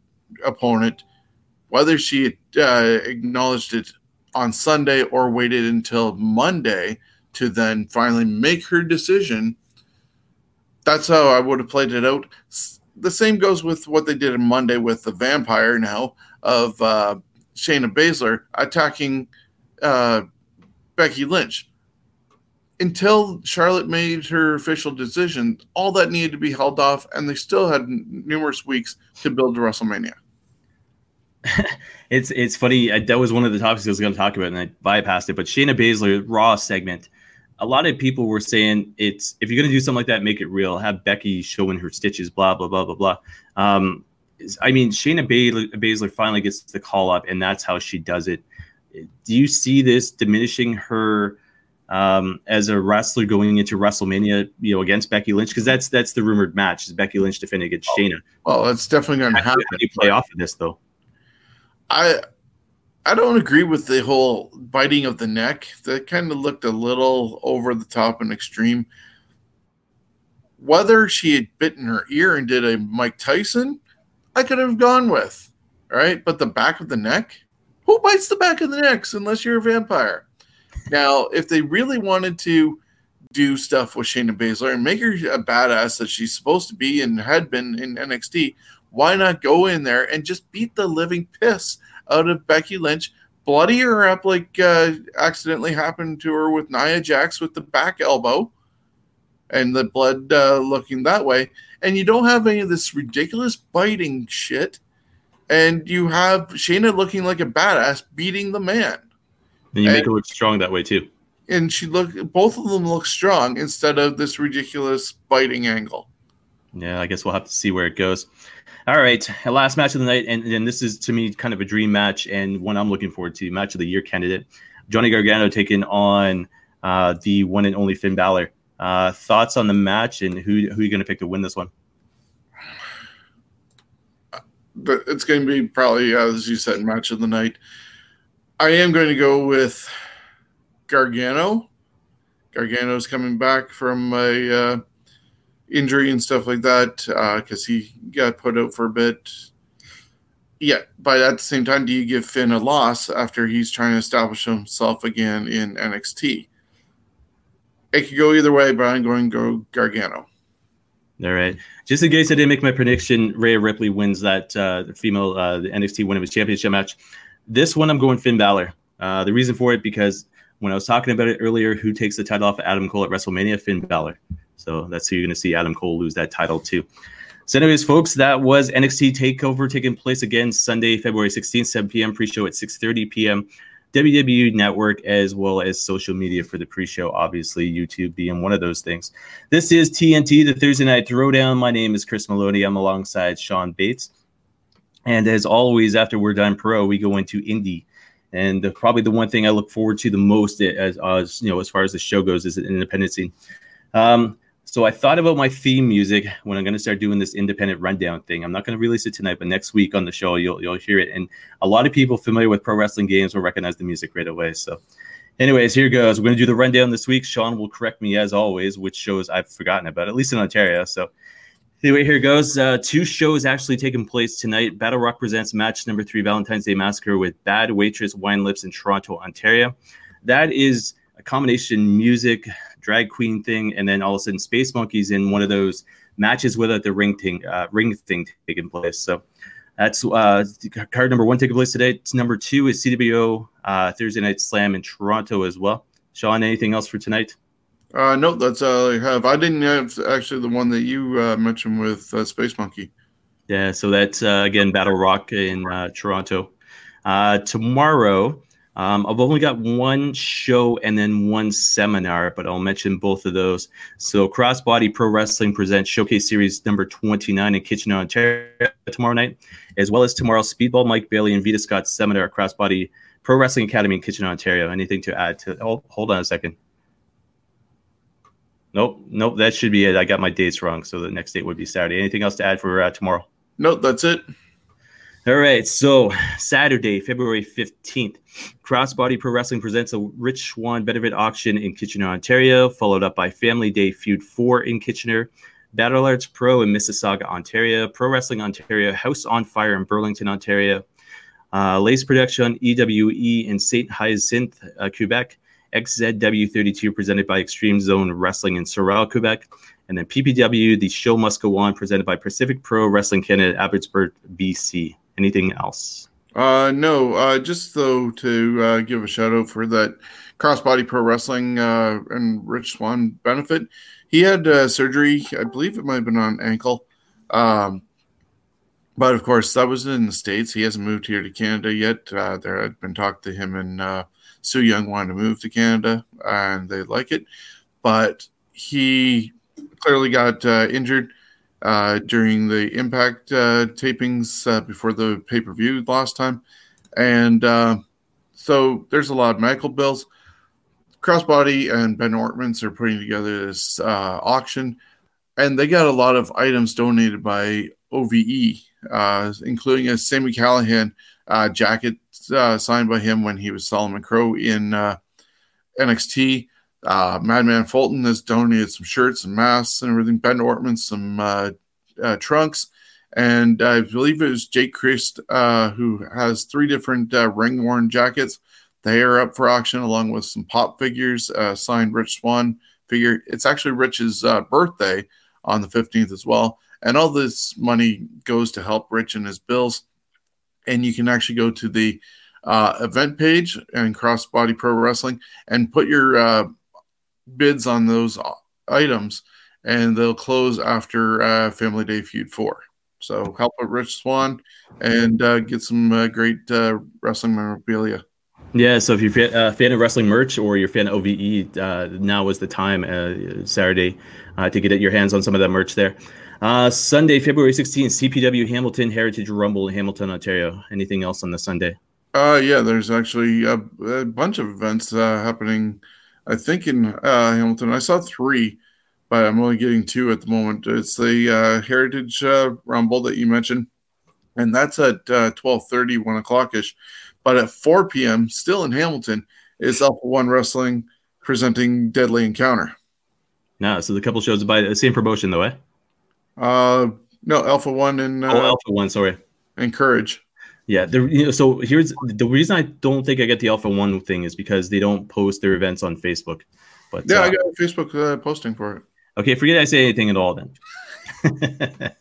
opponent, whether she uh, acknowledged it on Sunday or waited until Monday to then finally make her decision. That's how I would have played it out. The same goes with what they did on Monday with the vampire now of uh, Shayna Baszler attacking uh, Becky Lynch. Until Charlotte made her official decision, all that needed to be held off, and they still had numerous weeks to build to WrestleMania. <laughs> it's it's funny. I, that was one of the topics I was going to talk about, and I bypassed it. But Shayna Baszler Raw segment. A lot of people were saying it's if you're going to do something like that, make it real. Have Becky showing her stitches, blah blah blah blah blah. Um, I mean, Shayna Baszler finally gets the call up, and that's how she does it. Do you see this diminishing her um, as a wrestler going into WrestleMania, you know, against Becky Lynch? Because that's that's the rumored match: is Becky Lynch defending against Shayna. Well, that's definitely going to happen. How do you play off of this, though? I I don't agree with the whole biting of the neck. That kind of looked a little over the top and extreme. Whether she had bitten her ear and did a Mike Tyson, I could have gone with, right? But the back of the neck, who bites the back of the necks unless you're a vampire? Now, if they really wanted to do stuff with Shayna Baszler and make her a badass that she's supposed to be and had been in NXT, why not go in there and just beat the living piss out of Becky Lynch, bloody her up like uh, accidentally happened to her with Nia Jax with the back elbow and the blood uh, looking that way. And you don't have any of this ridiculous biting shit. And you have Shayna looking like a badass beating the man. And you and, make her look strong that way too. And she look both of them look strong instead of this ridiculous biting angle. Yeah, I guess we'll have to see where it goes. All right, last match of the night, and, and this is to me kind of a dream match and one I'm looking forward to. Match of the year candidate, Johnny Gargano taking on uh, the one and only Finn Balor. Uh, thoughts on the match and who who are you going to pick to win this one? it's going to be probably, as you said, match of the night. I am going to go with Gargano. Gargano's coming back from a uh, injury and stuff like that because uh, he got put out for a bit. Yeah, but at the same time, do you give Finn a loss after he's trying to establish himself again in NXT? It could go either way, but I'm going to go Gargano. All right. Just in case I didn't make my prediction, Rhea Ripley wins that uh, female uh, the NXT Women's Championship match. This one, I'm going Finn Balor. Uh, the reason for it because when I was talking about it earlier, who takes the title off of Adam Cole at WrestleMania? Finn Balor. So that's who you're going to see Adam Cole lose that title to. So, anyways, folks, that was NXT Takeover taking place again Sunday, February 16th, 7 p.m. Pre-show at 6:30 p.m. WWE Network as well as social media for the pre-show. Obviously, YouTube being one of those things. This is TNT, the Thursday Night Throwdown. My name is Chris Maloney. I'm alongside Sean Bates. And as always, after we're done pro, we go into indie. And the, probably the one thing I look forward to the most as, as you know, as far as the show goes, is scene. Um, so I thought about my theme music when I'm going to start doing this independent rundown thing. I'm not going to release it tonight, but next week on the show you'll you'll hear it. And a lot of people familiar with pro wrestling games will recognize the music right away. So, anyways, here goes. We're going to do the rundown this week. Sean will correct me as always, which shows I've forgotten about, at least in Ontario. So Anyway, here goes. Uh, two shows actually taking place tonight. Battle Rock presents match number three, Valentine's Day Massacre with Bad Waitress Wine Lips in Toronto, Ontario. That is a combination music, drag queen thing, and then all of a sudden Space Monkeys in one of those matches without the ring thing, uh, ring thing taking place. So that's uh, card number one taking place today. It's number two is CWO uh, Thursday Night Slam in Toronto as well. Sean, anything else for tonight? Uh, no, that's all I have. I didn't have actually the one that you uh, mentioned with uh, Space Monkey. Yeah, so that's uh, again Battle Rock in uh, Toronto. Uh, tomorrow, um, I've only got one show and then one seminar, but I'll mention both of those. So, Crossbody Pro Wrestling presents Showcase Series number 29 in Kitchener, Ontario tomorrow night, as well as tomorrow's Speedball Mike Bailey and Vita Scott seminar at Crossbody Pro Wrestling Academy in Kitchener, Ontario. Anything to add to? Oh, hold on a second. Nope, nope. That should be it. I got my dates wrong, so the next date would be Saturday. Anything else to add for uh, tomorrow? Nope, that's it. All right, so Saturday, February 15th, Crossbody Pro Wrestling presents a Rich Swann benefit auction in Kitchener, Ontario, followed up by Family Day Feud 4 in Kitchener, Battle Arts Pro in Mississauga, Ontario, Pro Wrestling Ontario, House on Fire in Burlington, Ontario, uh, Lace Production, EWE in St. Hyacinthe, uh, Quebec, XZW32 presented by Extreme Zone Wrestling in Sorel, Quebec. And then PPW, the show must go on, presented by Pacific Pro Wrestling Canada, Abbotsford, BC. Anything else? Uh, no, uh, just though to uh, give a shout out for that Crossbody Pro Wrestling uh, and Rich Swann benefit. He had uh, surgery, I believe it might have been on ankle. Um, but of course, that was in the States. He hasn't moved here to Canada yet. Uh, there had been talk to him and uh, Su Yung wanted to move to Canada and they like it, but he clearly got uh, injured uh, during the Impact uh, tapings uh, before the pay per view last time, and so there's a lot of medical bills. Crossbody and Ben Ortmans are putting together this auction, and they got a lot of items donated by OVE, including a Sami Callihan jacket signed by him when he was Solomon Crowe in NXT. Uh, Madman Fulton has donated some shirts and masks and everything. Ben Ortman some uh, uh, trunks, and I believe it was Jake Crist uh, who has three different ring worn jackets. They are up for auction along with some pop figures, signed Rich Swann figure. It's actually Rich's birthday on the 15th as well. And all this money goes to help Rich and his bills. And you can actually go to the uh, event page and Crossbody Pro Wrestling and put your uh, bids on those items, and they'll close after uh, Family Day Feud 4. So help out Rich Swann and uh, get some uh, great uh, wrestling memorabilia. Yeah, so if you're a fan of wrestling merch or you're a fan of OVE, now is the time, Saturday, to get your hands on some of that merch there. Sunday, February 16th, CPW Hamilton Heritage Rumble in Hamilton, Ontario. Anything else on the Sunday? Uh, yeah, there's actually a, a bunch of events uh, happening. I think in uh, Hamilton, I saw three, but I'm only getting two at the moment. It's the uh, Heritage uh, Rumble that you mentioned. and that's at uh, 12.30, 1 o'clock ish. But at 4 p.m., still in Hamilton, is Alpha One Wrestling presenting Deadly Encounter. No, so the couple shows by the same promotion though, eh? Uh, no, Alpha One and uh, oh, Alpha One, sorry, and Courage. Yeah, the you know, so here's the reason I don't think I get the Alpha One thing is because they don't post their events on Facebook. But yeah, uh, I got a Facebook uh, posting for it. Okay, forget I say anything at all then. <laughs>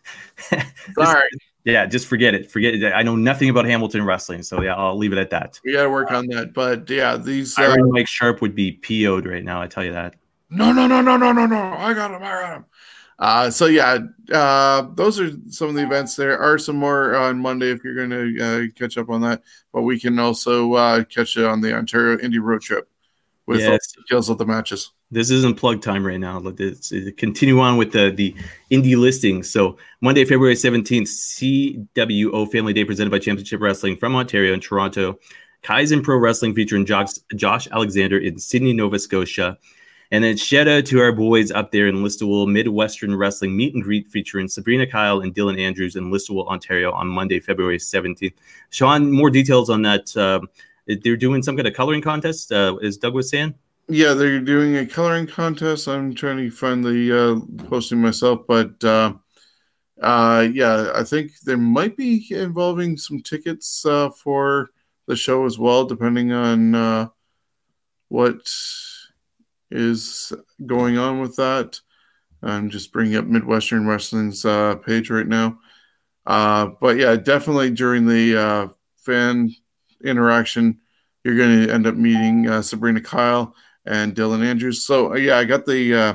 Sorry. <laughs> yeah, just forget it. Forget it. I know nothing about Hamilton wrestling, so yeah, I'll leave it at that. We got to work on that, but yeah, these uh, Mike Sharp would be PO'd right now. I tell you that. No, no, no, no, no, no, no. I got him. I got him. Uh, so yeah, uh, those are some of the events. There are some more on Monday if you're going to uh, catch up on that. But we can also uh, catch it on the Ontario Indie Road Trip with yes. the details of the matches. This isn't plug time right now. Let's continue on with the the indie listing. So Monday, February seventeenth, CWO Family Day presented by Championship Wrestling from Ontario and Toronto. Kaizen Pro Wrestling featuring Josh, Josh Alexander in Sydney, Nova Scotia. And then shout out to our boys up there in Listowel, Midwestern Wrestling Meet and Greet featuring Sabrina Kyle and Dylan Andrews in Listowel, Ontario on Monday, February 17th. Sean, more details on that. Uh, they're doing some kind of coloring contest, uh, as Doug was saying. Yeah, they're doing a coloring contest. I'm trying to find the uh, posting myself, but uh, uh, yeah, I think there might be involving some tickets uh, for the show as well, depending on uh, what is going on with that. I'm just bringing up Midwestern Wrestling's uh, page right now. Uh, but yeah, definitely during the uh, fan interaction, you're going to end up meeting uh, Sabrina Kyle and Dylan Andrews. So uh, yeah, I got the uh,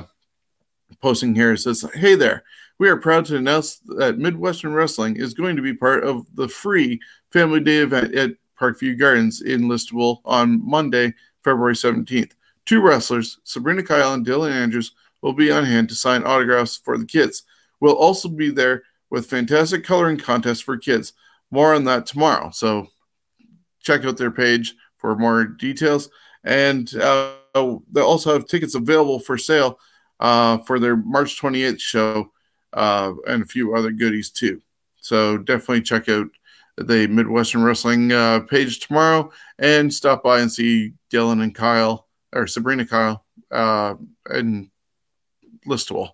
posting here. It says, "Hey there." We are proud to announce that Midwestern Wrestling is going to be part of the free Family Day event at Parkview Gardens in Listowel on Monday, February 17th. Two wrestlers, Sabrina Kyle and Dylan Andrews, will be on hand to sign autographs for the kids. We'll also be there with fantastic coloring contests for kids. More on that tomorrow. So check out their page for more details. And uh, they also have tickets available for sale uh, for their March 28th show uh, and a few other goodies too. So definitely check out the Midwestern Wrestling uh, page tomorrow and stop by and see Dylan and Kyle or Sabrina Kyle uh, and Listowel.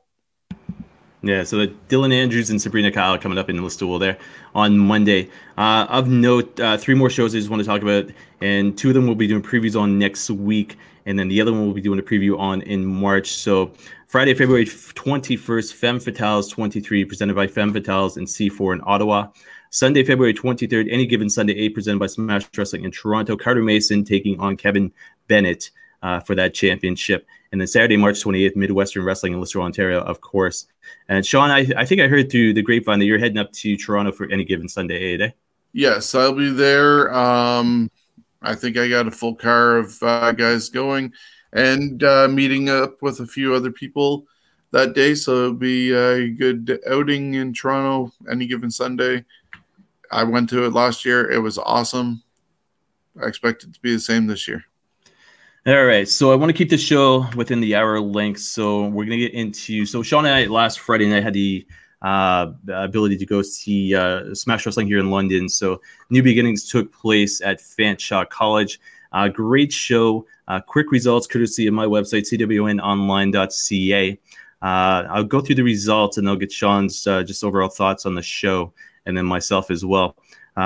Yeah, so Dylan Andrews and Sabrina Kyle coming up in Listowel there on Monday. Uh, of note, uh, three more shows I just want to talk about, and two of them we'll be doing previews on next week, and then the other one we'll be doing a preview on in March. So Friday, February 21st, Femme Fatales 23, presented by Femme Fatales and C4 in Ottawa. Sunday, February 23rd, Any Given Sunday 8, presented by Smash Wrestling in Toronto. Carter Mason taking on Kevin Bennett uh, for that championship. And then Saturday, March 28th, Midwestern Wrestling in Lister, Ontario, of course. And Sean, I, I think I heard through the grapevine that you're heading up to Toronto for any given Sunday, eh? Yes, I'll be there. Um, I think I got a full car of uh, guys going and uh, meeting up with a few other people that day. So it'll be a good outing in Toronto any given Sunday. I went to it last year. It was awesome. I expect it to be the same this year. All right, so I want to keep the show within the hour length. So we're gonna get into. So Sean and I last Friday night had the uh, ability to go see uh, Smash Wrestling here in London. So New Beginnings took place at Fanshawe College. Uh, great show. Uh, quick results courtesy of my website cwnonline.ca. Uh, I'll go through the results and I'll get Sean's uh, just overall thoughts on the show and then myself as well.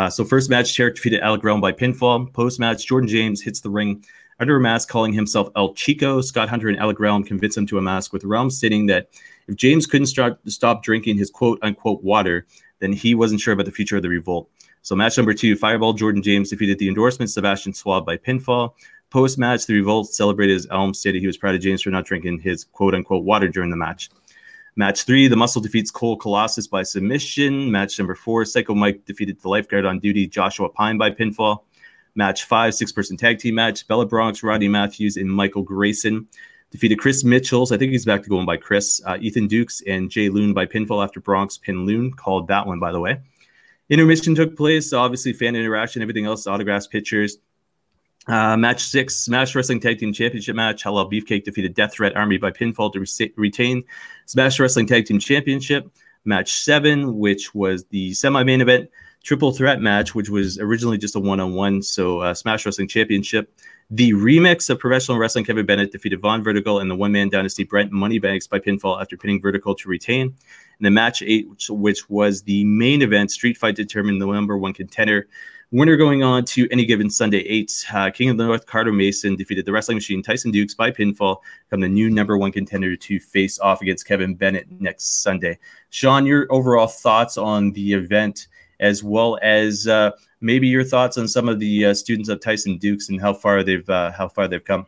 so first match, Tarek defeated Alec Brown by pinfall. Post match, Jordan James hits the ring under a mask calling himself El Chico. Scott Hunter and Alec Realm convince him to a mask, with Realm stating that if James couldn't start, stop drinking his quote unquote water, then he wasn't sure about the future of the revolt. So, match number two Fireball Jordan James defeated the endorsement Sebastian Suave by pinfall. Post match, the revolt celebrated as Elm stated he was proud of James for not drinking his quote unquote water during the match. Match three, the Muscle defeats Cole Colossus by submission. Match number four, Psycho Mike defeated the lifeguard on duty Joshua Pine by pinfall. Match five, six person tag team match. Bella Bronx, Rodney Matthews, and Michael Grayson defeated Chris Mitchells. I think he's back to going by Chris. Uh, Ethan Dukes and Jay Loon by pinfall after Bronx pin Loon. Called that one, by the way. Intermission took place. Obviously, fan interaction, everything else, autographs, pictures. Uh, match six, Smash Wrestling Tag Team Championship match. Halal Beefcake defeated Death Threat Army by pinfall to re- retain Smash Wrestling Tag Team Championship. Match seven, which was the semi main event. Triple threat match, which was originally just a one on one. So, uh, Smash Wrestling Championship. The remix of professional wrestling Kevin Bennett defeated Von Vertigo and the one man dynasty Brent Moneybanks by pinfall after pinning Vertigo to retain. And the match eight, which, which was the main event, Street Fight determined the number one contender. Winner going on to any given Sunday eight. Uh, King of the North Carter Mason defeated the wrestling machine Tyson Dux by pinfall, become the new number one contender to face off against Kevin Bennett next Sunday. Sean, your overall thoughts on the event, as well as uh, maybe your thoughts on some of the uh, students of Tyson Dux and how far they've uh, how far they've come.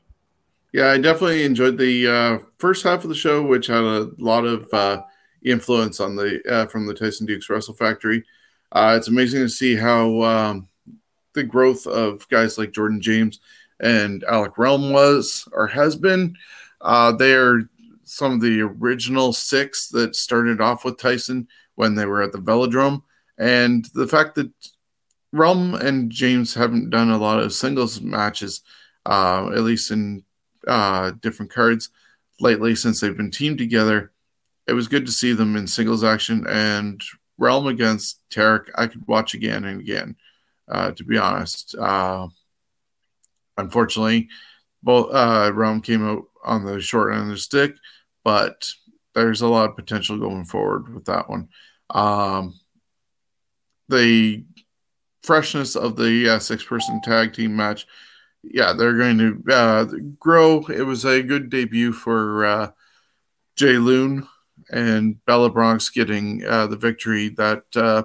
Yeah, I definitely enjoyed the uh, first half of the show, which had a lot of uh, influence on the from the Tyson Dux Wrestle Factory. Uh, it's amazing to see how um, the growth of guys like Jordan James and Alec Realm was or has been. Uh, they are some of the original six that started off with Tyson when they were at the Velodrome. And the fact that Realm and James haven't done a lot of singles matches, uh, at least in uh, different cards lately since they've been teamed together, it was good to see them in singles action. And Realm against Tarek, I could watch again and again. Uh, to be honest, uh, unfortunately, both uh, Realm came out on the short end of the stick, but there's a lot of potential going forward with that one. Um, the freshness of the uh, six-person tag team match, yeah, they're going to uh, grow. It was a good debut for uh, Jay Loon and Bella Bronx getting uh, the victory that uh,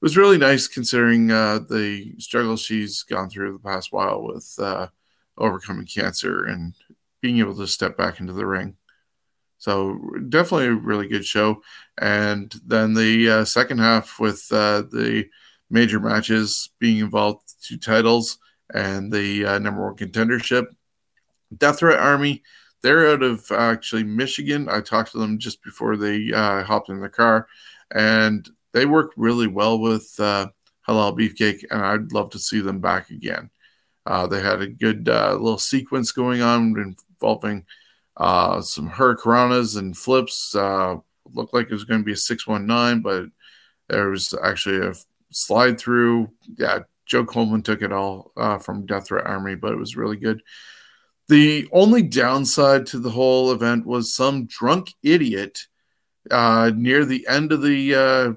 was really nice considering uh, the struggles she's gone through the past while with uh, overcoming cancer and being able to step back into the ring. So definitely a really good show. And then the uh, second half with uh, the major matches being involved, two titles and the number one contendership. Death Threat Army they're out of uh, actually Michigan. I talked to them just before they uh, hopped in the car, and they work really well with uh, Halal Beefcake, and I'd love to see them back again. Uh, they had a good uh, little sequence going on involving uh, some hurricanranas and flips. Uh, looked like it was going to be a 619, but there was actually a slide through. Yeah, Joe Coleman took it all uh, from Death Threat Army, but it was really good. The only downside to the whole event was some drunk idiot uh, near the end of the uh,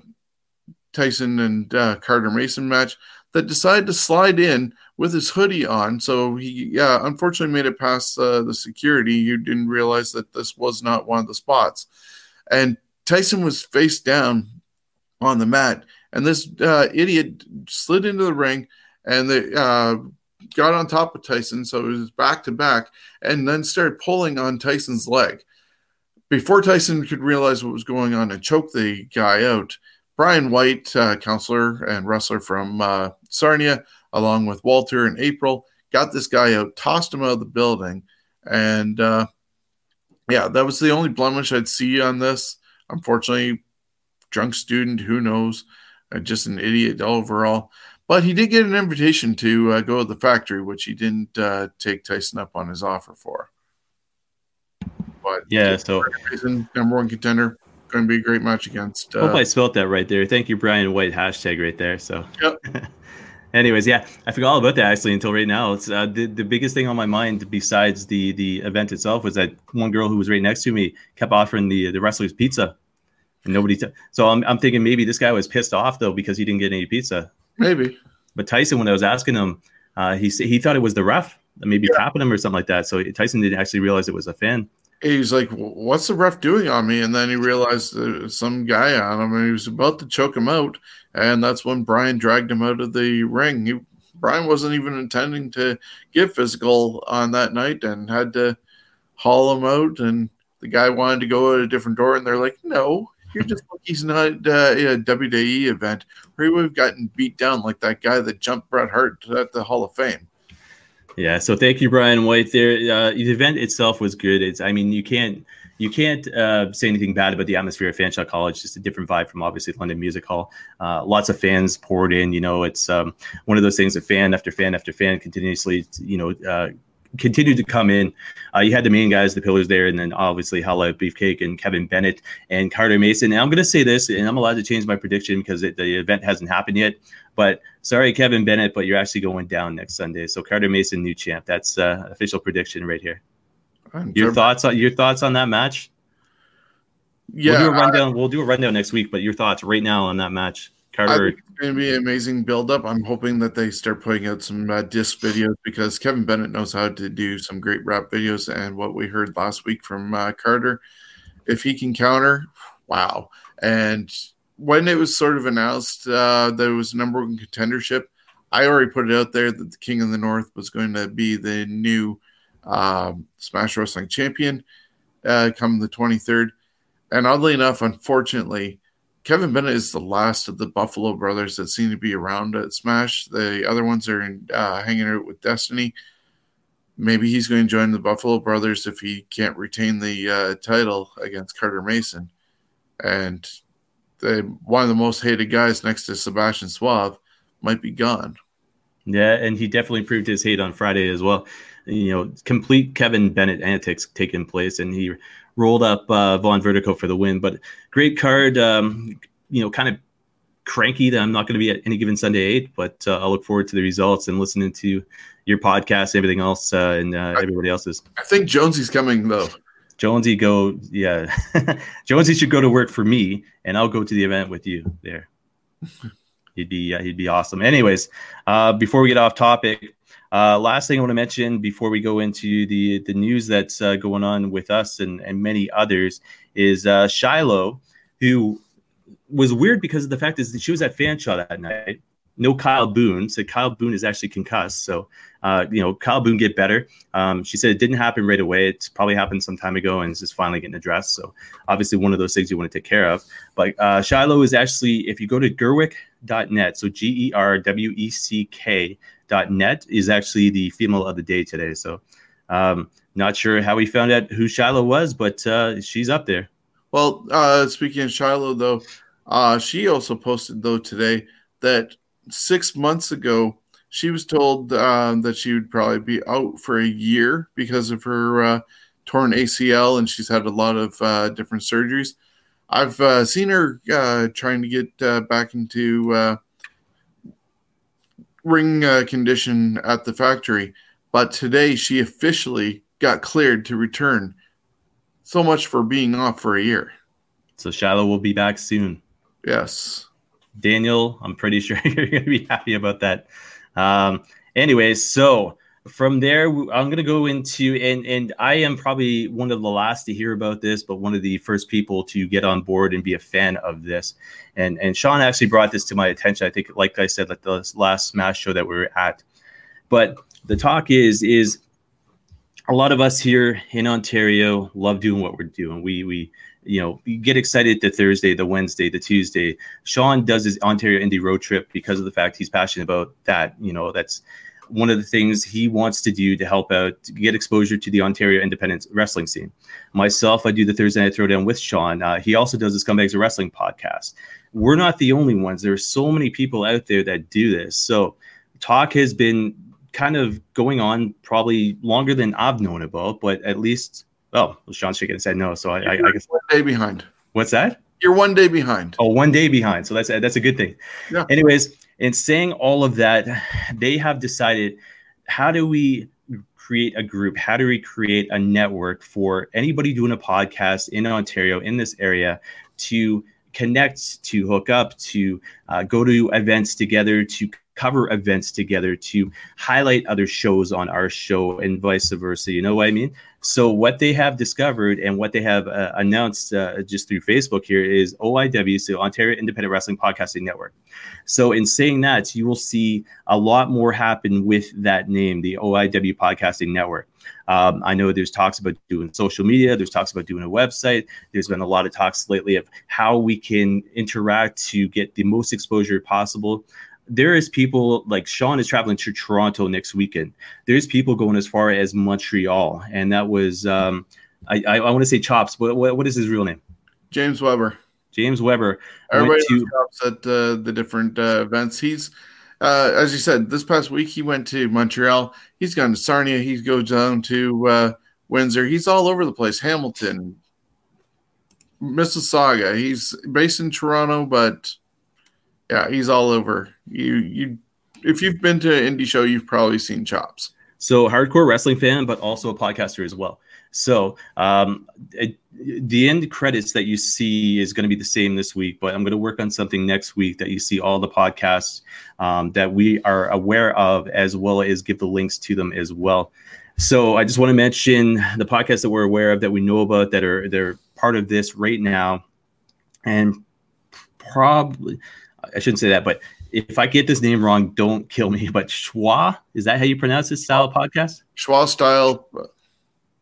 Tyson and uh, Carter Mason match that decided to slide in with his hoodie on. So he, yeah, unfortunately made it past uh, the security. You didn't realize that this was not one of the spots. And Tyson was face down on the mat, and this uh, idiot slid into the ring, and they uh, got on top of Tyson, so it was back to back, and then started pulling on Tyson's leg. Before Tyson could realize what was going on and choke the guy out, Brian White, uh, counselor and wrestler from uh, Sarnia, along with Walter and April, got this guy out, tossed him out of the building, and uh, yeah, that was the only blemish I'd see on this. Unfortunately, drunk student, who knows, uh, just an idiot overall. But he did get an invitation to uh, go to the factory, which he didn't uh, take Tyson up on his offer for. But yeah, so reason, number one contender, going to be a great match against. Uh, Hope I spelt that right there. Thank you, Brian White. Hashtag right there. So. Yep. <laughs> Anyways, yeah, I forgot all about that actually until right now. It's uh, the the biggest thing on my mind besides the the event itself was that one girl who was right next to me kept offering the the wrestlers pizza, and nobody. T- so I'm I'm thinking maybe this guy was pissed off though because he didn't get any pizza. Maybe. But Tyson, when I was asking him, uh, he he thought it was the ref, maybe yeah. tapping him or something like that. So Tyson didn't actually realize it was a fan. He's like, "What's the ref doing on me?" And then he realized uh, some guy on him, and he was about to choke him out. And that's when Brian dragged him out of the ring. He, Brian wasn't even intending to get physical on that night, and had to haul him out. And the guy wanted to go at a different door, and they're like, "No, you're just he's not uh, a WWE event where he would have gotten beat down like that guy that jumped Bret Hart at the Hall of Fame. Yeah, so thank you, Brian White. There, uh, the event itself was good. It's, I mean, you can't you can't uh, say anything bad about the atmosphere at Fanshawe College. Just a different vibe from obviously London Music Hall. Uh, lots of fans poured in. You know, it's um, one of those things that fan after fan after fan continuously, you know, uh, continued to come in. Uh, you had the main guys, the pillars there, and then obviously Halal Beefcake and Kevin Bennett and Carter Mason. And I'm going to say this, and I'm allowed to change my prediction because it, the event hasn't happened yet. But sorry, Kevin Bennett, but you're actually going down next Sunday. So Carter Mason, new champ. That's uh, official prediction right here. Your thoughts on your thoughts on that match? Yeah, we'll do a rundown. I, we'll do a rundown next week. But your thoughts right now on that match? Carter. it's going to be an amazing build-up. I'm hoping that they start putting out some uh, disc videos because Kevin Bennett knows how to do some great rap videos. And what we heard last week from uh, Carter, if he can counter, wow. And when it was sort of announced uh, that it was number one contendership, I already put it out there that the King of the North was going to be the new um, Smash Wrestling champion uh, come the 23rd. And oddly enough, unfortunately, Kevin Bennett is the last of the Buffalo brothers that seem to be around at Smash. The other ones are in, uh, hanging out with Destiny. Maybe he's going to join the Buffalo brothers if he can't retain the uh, title against Carter Mason. And one of the most hated guys next to Sebastian Suave might be gone. Yeah, and he definitely proved his hate on Friday as well. You know, complete Kevin Bennett antics taking place, and he rolled up uh, Von Vertigo for the win. But great card. Um, you know, kind of cranky that I'm not going to be at any given Sunday eight, but uh, I'll look forward to the results and listening to your podcast, and everything else, uh, and uh, everybody else's. I think Jonesy's coming though. Jonesy, go, yeah. <laughs> Jonesy should go to work for me, and I'll go to the event with you there. <laughs> he'd be uh, he'd be awesome. Anyways, uh, before we get off topic, uh, last thing I want to mention before we go into the the news that's uh, going on with us and, and many others is uh, Shiloh, who was weird because of the fact is that she was at Fanshawe that night. No Kyle Boone. So Kyle Boone is actually concussed. So, uh, you know, Kyle Boone get better. Um, she said it didn't happen right away. It's probably happened some time ago and it's just finally getting addressed. So, obviously, one of those things you want to take care of. But uh, Shiloh is actually, if you go to gerweck.net, so G E R W E C K net is actually the female of the day today. So, um, not sure how we found out who Shiloh was, but uh, she's up there. Well, uh, speaking of Shiloh, though, uh, she also posted though today that six months ago she was told uh, that she would probably be out for a year because of her uh, torn ACL, and she's had a lot of uh, different surgeries. I've uh, seen her uh, trying to get back into uh, ring uh, condition at the factory, but today she officially got cleared to return. So much for being off for a year. So Shiloh will be back soon. Yes. Daniel, I'm pretty <laughs> sure you're going to be happy about that. Um, anyways, so from there, I'm going to go into and and I am probably one of the last to hear about this, but one of the first people to get on board and be a fan of this. And and Sean actually brought this to my attention. I think, like I said, like the last Smash show that we were at. But the talk is is a lot of us here in Ontario love doing what we're doing. We we you know get excited the Thursday, the Wednesday, the Tuesday. Sean does his Ontario Indie road trip because of the fact he's passionate about that. You know that's one of the things he wants to do to help out to get exposure to the Ontario independent wrestling scene. Myself, I do the Thursday Night Throwdown with Sean. Uh, he also does the Scumbags of Wrestling podcast. We're not the only ones. There are so many people out there that do this. So talk has been kind of going on probably longer than I've known about, but at least, oh, well, Sean's shaking his head no. So I, I, I guess one day behind. What's that? You're one day behind. Oh, one day behind. So that's that's a good thing. Yeah. Anyways, in saying all of that, they have decided how do we create a group? How do we create a network for anybody doing a podcast in Ontario in this area to connect, to hook up, to uh, go to events together, to cover events together, to highlight other shows on our show, and vice versa. You know what I mean? So what they have discovered and what they have uh, announced uh, just through Facebook here is OIW, so Ontario Independent Wrestling Podcasting Network. So in saying that, you will see a lot more happen with that name, the OIW Podcasting Network. Um, I know there's talks about doing social media. There's talks about doing a website. There's been a lot of talks lately of how we can interact to get the most exposure possible there is people like Sean is traveling to Toronto next weekend. There's people going as far as Montreal, and that was um, I, I, I want to say Chops, but what, what is his real name? James Weber. James Weber. Everybody to, Chops at uh, the different uh, events. He's uh, as you said, this past week he went to Montreal. He's gone to Sarnia. He goes down to uh, Windsor. He's all over the place. Hamilton, Mississauga. He's based in Toronto, but yeah, he's all over. You you if you've been to an indie show, you've probably seen Chops. So hardcore wrestling fan, but also a podcaster as well. So um, it, the end credits that you see is going to be the same this week, but I'm going to work on something next week that you see all the podcasts um, that we are aware of, as well as give the links to them as well. So I just want to mention the podcasts that we're aware of that we know about that are they're part of this right now, and probably I shouldn't say that, but if I get this name wrong, don't kill me. <laughs> But Schwa, is that how you pronounce this style of podcast? Schwa style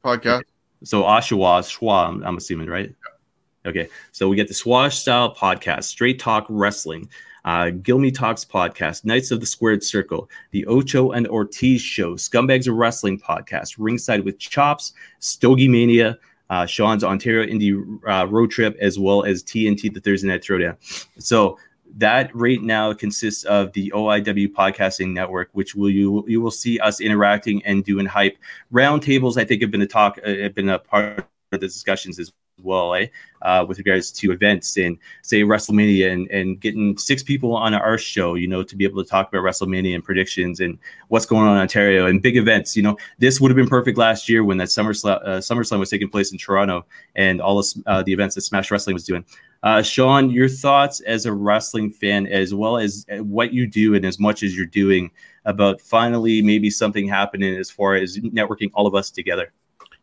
podcast. So Oshawa, Schwa, I'm, I'm assuming, right? Yeah. Okay. So we get the Schwa style podcast, Straight Talk Wrestling, uh, Gilmy Talks podcast, Knights of the Squared Circle, the Ocho and Ortiz show, Scumbags of Wrestling podcast, Ringside with Chops, Stogie Mania, uh, Sean's Ontario Indie uh, Road Trip, as well as TNT, the Thursday Night Throwdown. So that right now consists of the OIW podcasting network, which will you you will see us interacting and doing hype roundtables. I think have been a talk uh, have been a part of the discussions as well, eh? Uh, with regards to events and say WrestleMania and, and getting six people on our show, you know, to be able to talk about WrestleMania and predictions and what's going on in Ontario and big events. You know, this would have been perfect last year when that SummerSlam, uh, SummerSlam was taking place in Toronto and all of, uh, the events that Smash Wrestling was doing. Uh, Sean, your thoughts as a wrestling fan, as well as uh, what you do and as much as you're doing about finally maybe something happening as far as networking all of us together.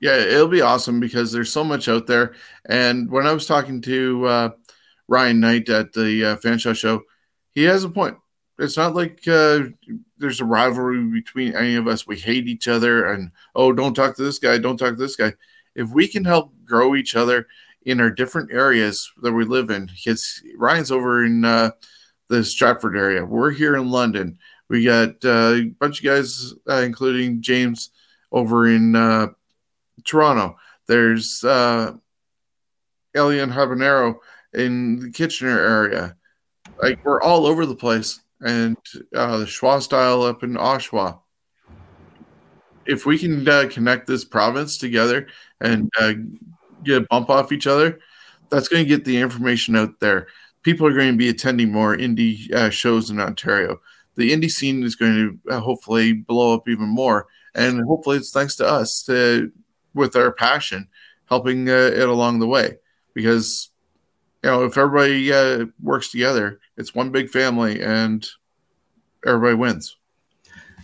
Yeah, it'll be awesome because there's so much out there. And when I was talking to uh, Ryan Knight at the uh, Fanshawe show, he has a point. It's not like uh, there's a rivalry between any of us. We hate each other and, oh, don't talk to this guy, don't talk to this guy. If we can help grow each other in our different areas that we live in, because Ryan's over in uh, the Stratford area, we're here in London. We got uh, a bunch of guys, uh, including James, over in uh, Toronto. There's uh, Alien Habanero in the Kitchener area. Like we're all over the place, and uh, the Schwa style up in Oshawa. If we can uh, connect this province together and uh, get a bump off each other, that's going to get the information out there. People are going to be attending more indie uh, shows in Ontario. The indie scene is going to uh, hopefully blow up even more, and hopefully it's thanks to us to with our passion, helping uh, it along the way. Because you know, if everybody uh, works together, it's one big family, and everybody wins.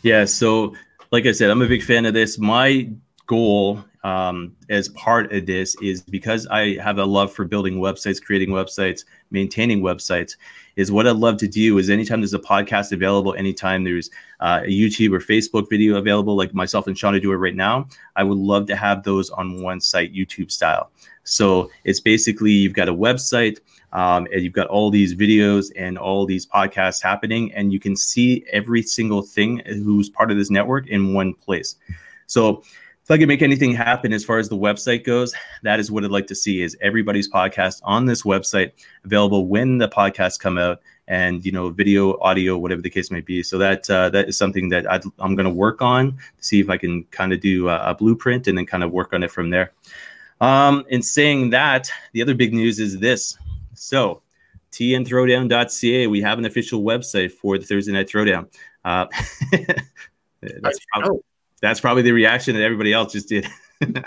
Yeah. So, like I said, I'm a big fan of this. My goal um, as part of this is because I have a love for building websites, creating websites, maintaining websites. Is what I'd love to do is anytime there's a podcast available, anytime there's uh, a YouTube or Facebook video available, like myself and Sean are doing right now, I would love to have those on one site, YouTube style. So it's basically you've got a website. Um, and you've got all these videos and all these podcasts happening, and you can see every single thing who's part of this network in one place. So if I could make anything happen as far as the website goes, that is what I'd like to see is everybody's podcast on this website available when the podcasts come out and you know video audio whatever the case may be. So that uh, that is something that i am going to work on to see if i can kind of do a, a, blueprint and then kind of work on it from there. Um, in saying that the other big news is this. So tnthrowdown.ca we have an official website for the thursday night throwdown. Uh, <laughs> that's probably, that's probably the reaction that everybody else just did. <laughs>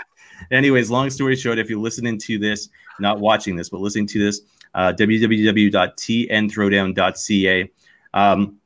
Anyways, long story short, if you're listening to this, not watching this, but listening to this, uh, www.tnthrowdown.ca. Um,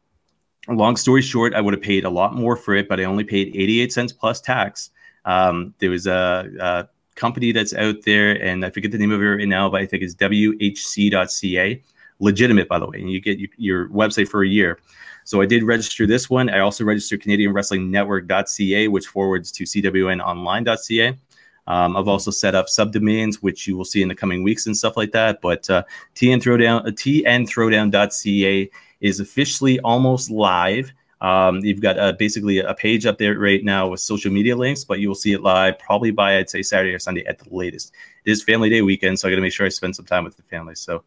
long story short, I would have paid a lot more for it, but I only paid 88 cents plus tax. Um, there was a, a, company that's out there, and I forget the name of it right now, but I think it's whc.ca. Legitimate, by the way, and you get your, your website for a year. So I did register this one. I also registered Canadian Wrestling Network.ca, which forwards to CWNOnline.ca. Um, I've also set up subdomains, which you will see in the coming weeks and stuff like that. But uh, TN Throwdown, uh, TNThrowdown.ca is officially almost live. Um, you've got uh, basically a page up there right now with social media links, but you will see it live probably by I'd say Saturday or Sunday at the latest. It is Family Day weekend, so I got to make sure I spend some time with the family. So,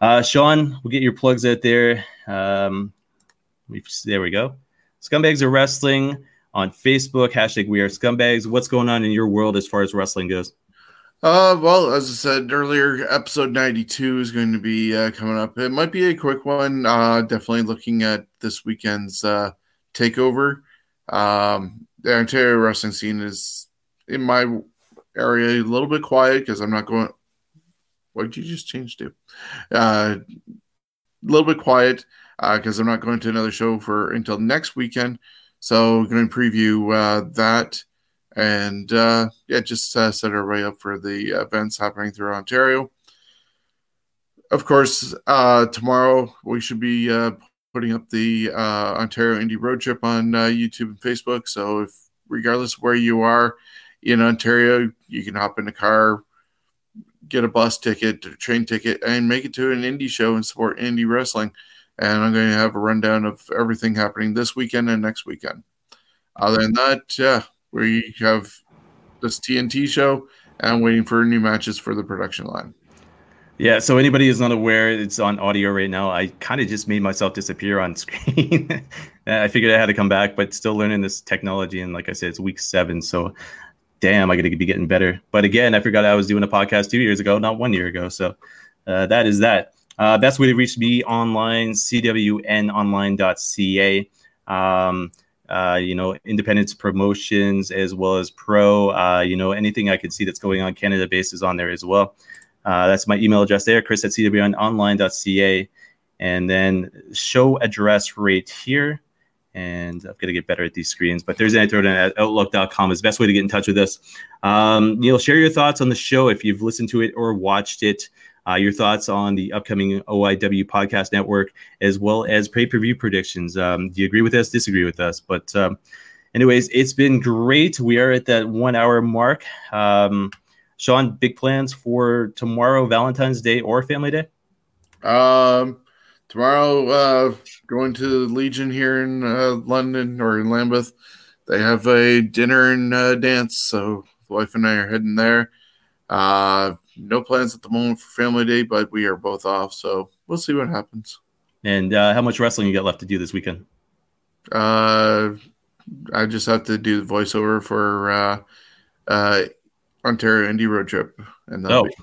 uh, Sean, we'll get your plugs out there. Um, there we go. Scumbags are Wrestling on Facebook. Hashtag We Are Scumbags. What's going on in your world as far as wrestling goes? Uh, well, as I said earlier, episode 92 is going to be uh, coming up. It might be a quick one. Uh, definitely looking at this weekend's uh, takeover. Um, the Ontario wrestling scene is in my area a little bit quiet because I'm not going. What did you just change to? Uh, a little bit quiet because uh, I'm not going to another show for until next weekend. So, going to preview uh, that and uh, yeah, just uh, set everybody up for the events happening through Ontario. Of course, uh, tomorrow we should be uh, putting up the uh, Ontario Indie Road Trip on YouTube and Facebook. So, if regardless of where you are in Ontario, you can hop in a car, get a bus ticket, a train ticket, and make it to an indie show and support indie wrestling. And I'm going to have a rundown of everything happening this weekend and next weekend. Other than that, yeah you have this TNT show and waiting for new matches for the production line. Yeah, so anybody who's not aware, it's on audio right now. I kind of just made myself disappear on <laughs> screen. I figured I had to come back, but still learning this technology. And like I said, it's week seven. So damn, I got to be getting better. But again, I forgot I was doing a podcast two years ago, not one year ago. So uh, that is that. Uh, best way to reach me online, cwnonline.ca. Um, uh, you know, independence promotions as well as pro, uh, you know, anything I could see that's going on Canada based is on there as well. Uh, that's my email address there, chris at cwnonline.ca. And then show address right here. And I've got to get better at these screens, but Thursday Night Throwdown at outlook.com is the best way to get in touch with us. Um, Neil, share your thoughts on the show if you've listened to it or watched it uh, your thoughts on the upcoming OIW podcast network, as well as pay per view predictions. Um, do you agree with us? Disagree with us? But, um, anyways, it's been great. We are at that one hour mark. Um, Sean, big plans for tomorrow, Valentine's Day or Family Day? Um, tomorrow, uh, going to the Legion here in uh, London or in Lambeth. They have a dinner and uh, dance, so the wife and I are heading there. Uh, no plans at the moment for family day, but we are both off, so we'll see what happens. And uh, how much wrestling you got left to do this weekend? Uh, I just have to do the voiceover for uh, uh, Ontario Indie Road Trip, and oh, be-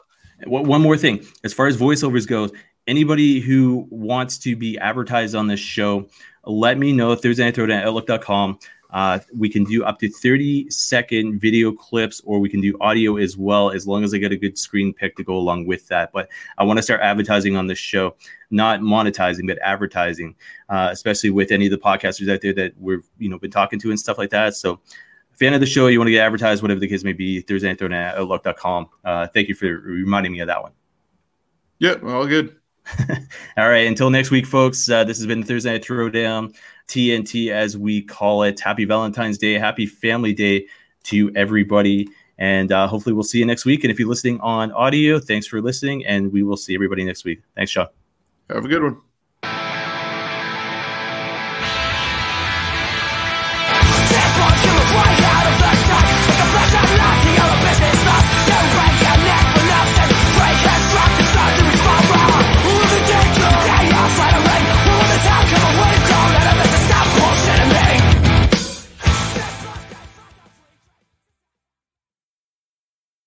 one more thing as far as voiceovers goes. Anybody who wants to be advertised on this show, let me know. if Thursday night at outlook.com. Uh, we can do up to 30 second video clips, or we can do audio as well, as long as I get a good screen pick to go along with that. But I want to start advertising on this show, not monetizing, but advertising, uh, especially with any of the podcasters out there that we've you know been talking to and stuff like that. So, fan of the show, you want to get advertised, whatever the case may be, Thursday at outlook.com. Uh, thank you for reminding me of that one. Yeah, all good. <laughs> all right. Until next week, folks. Uh, this has been Thursday Night Throwdown. TNT, as we call it. Happy Valentine's Day. Happy Family Day to everybody. And uh, hopefully, we'll see you next week. And if you're listening on audio, thanks for listening. And we will see everybody next week. Thanks, Sean. Have a good one.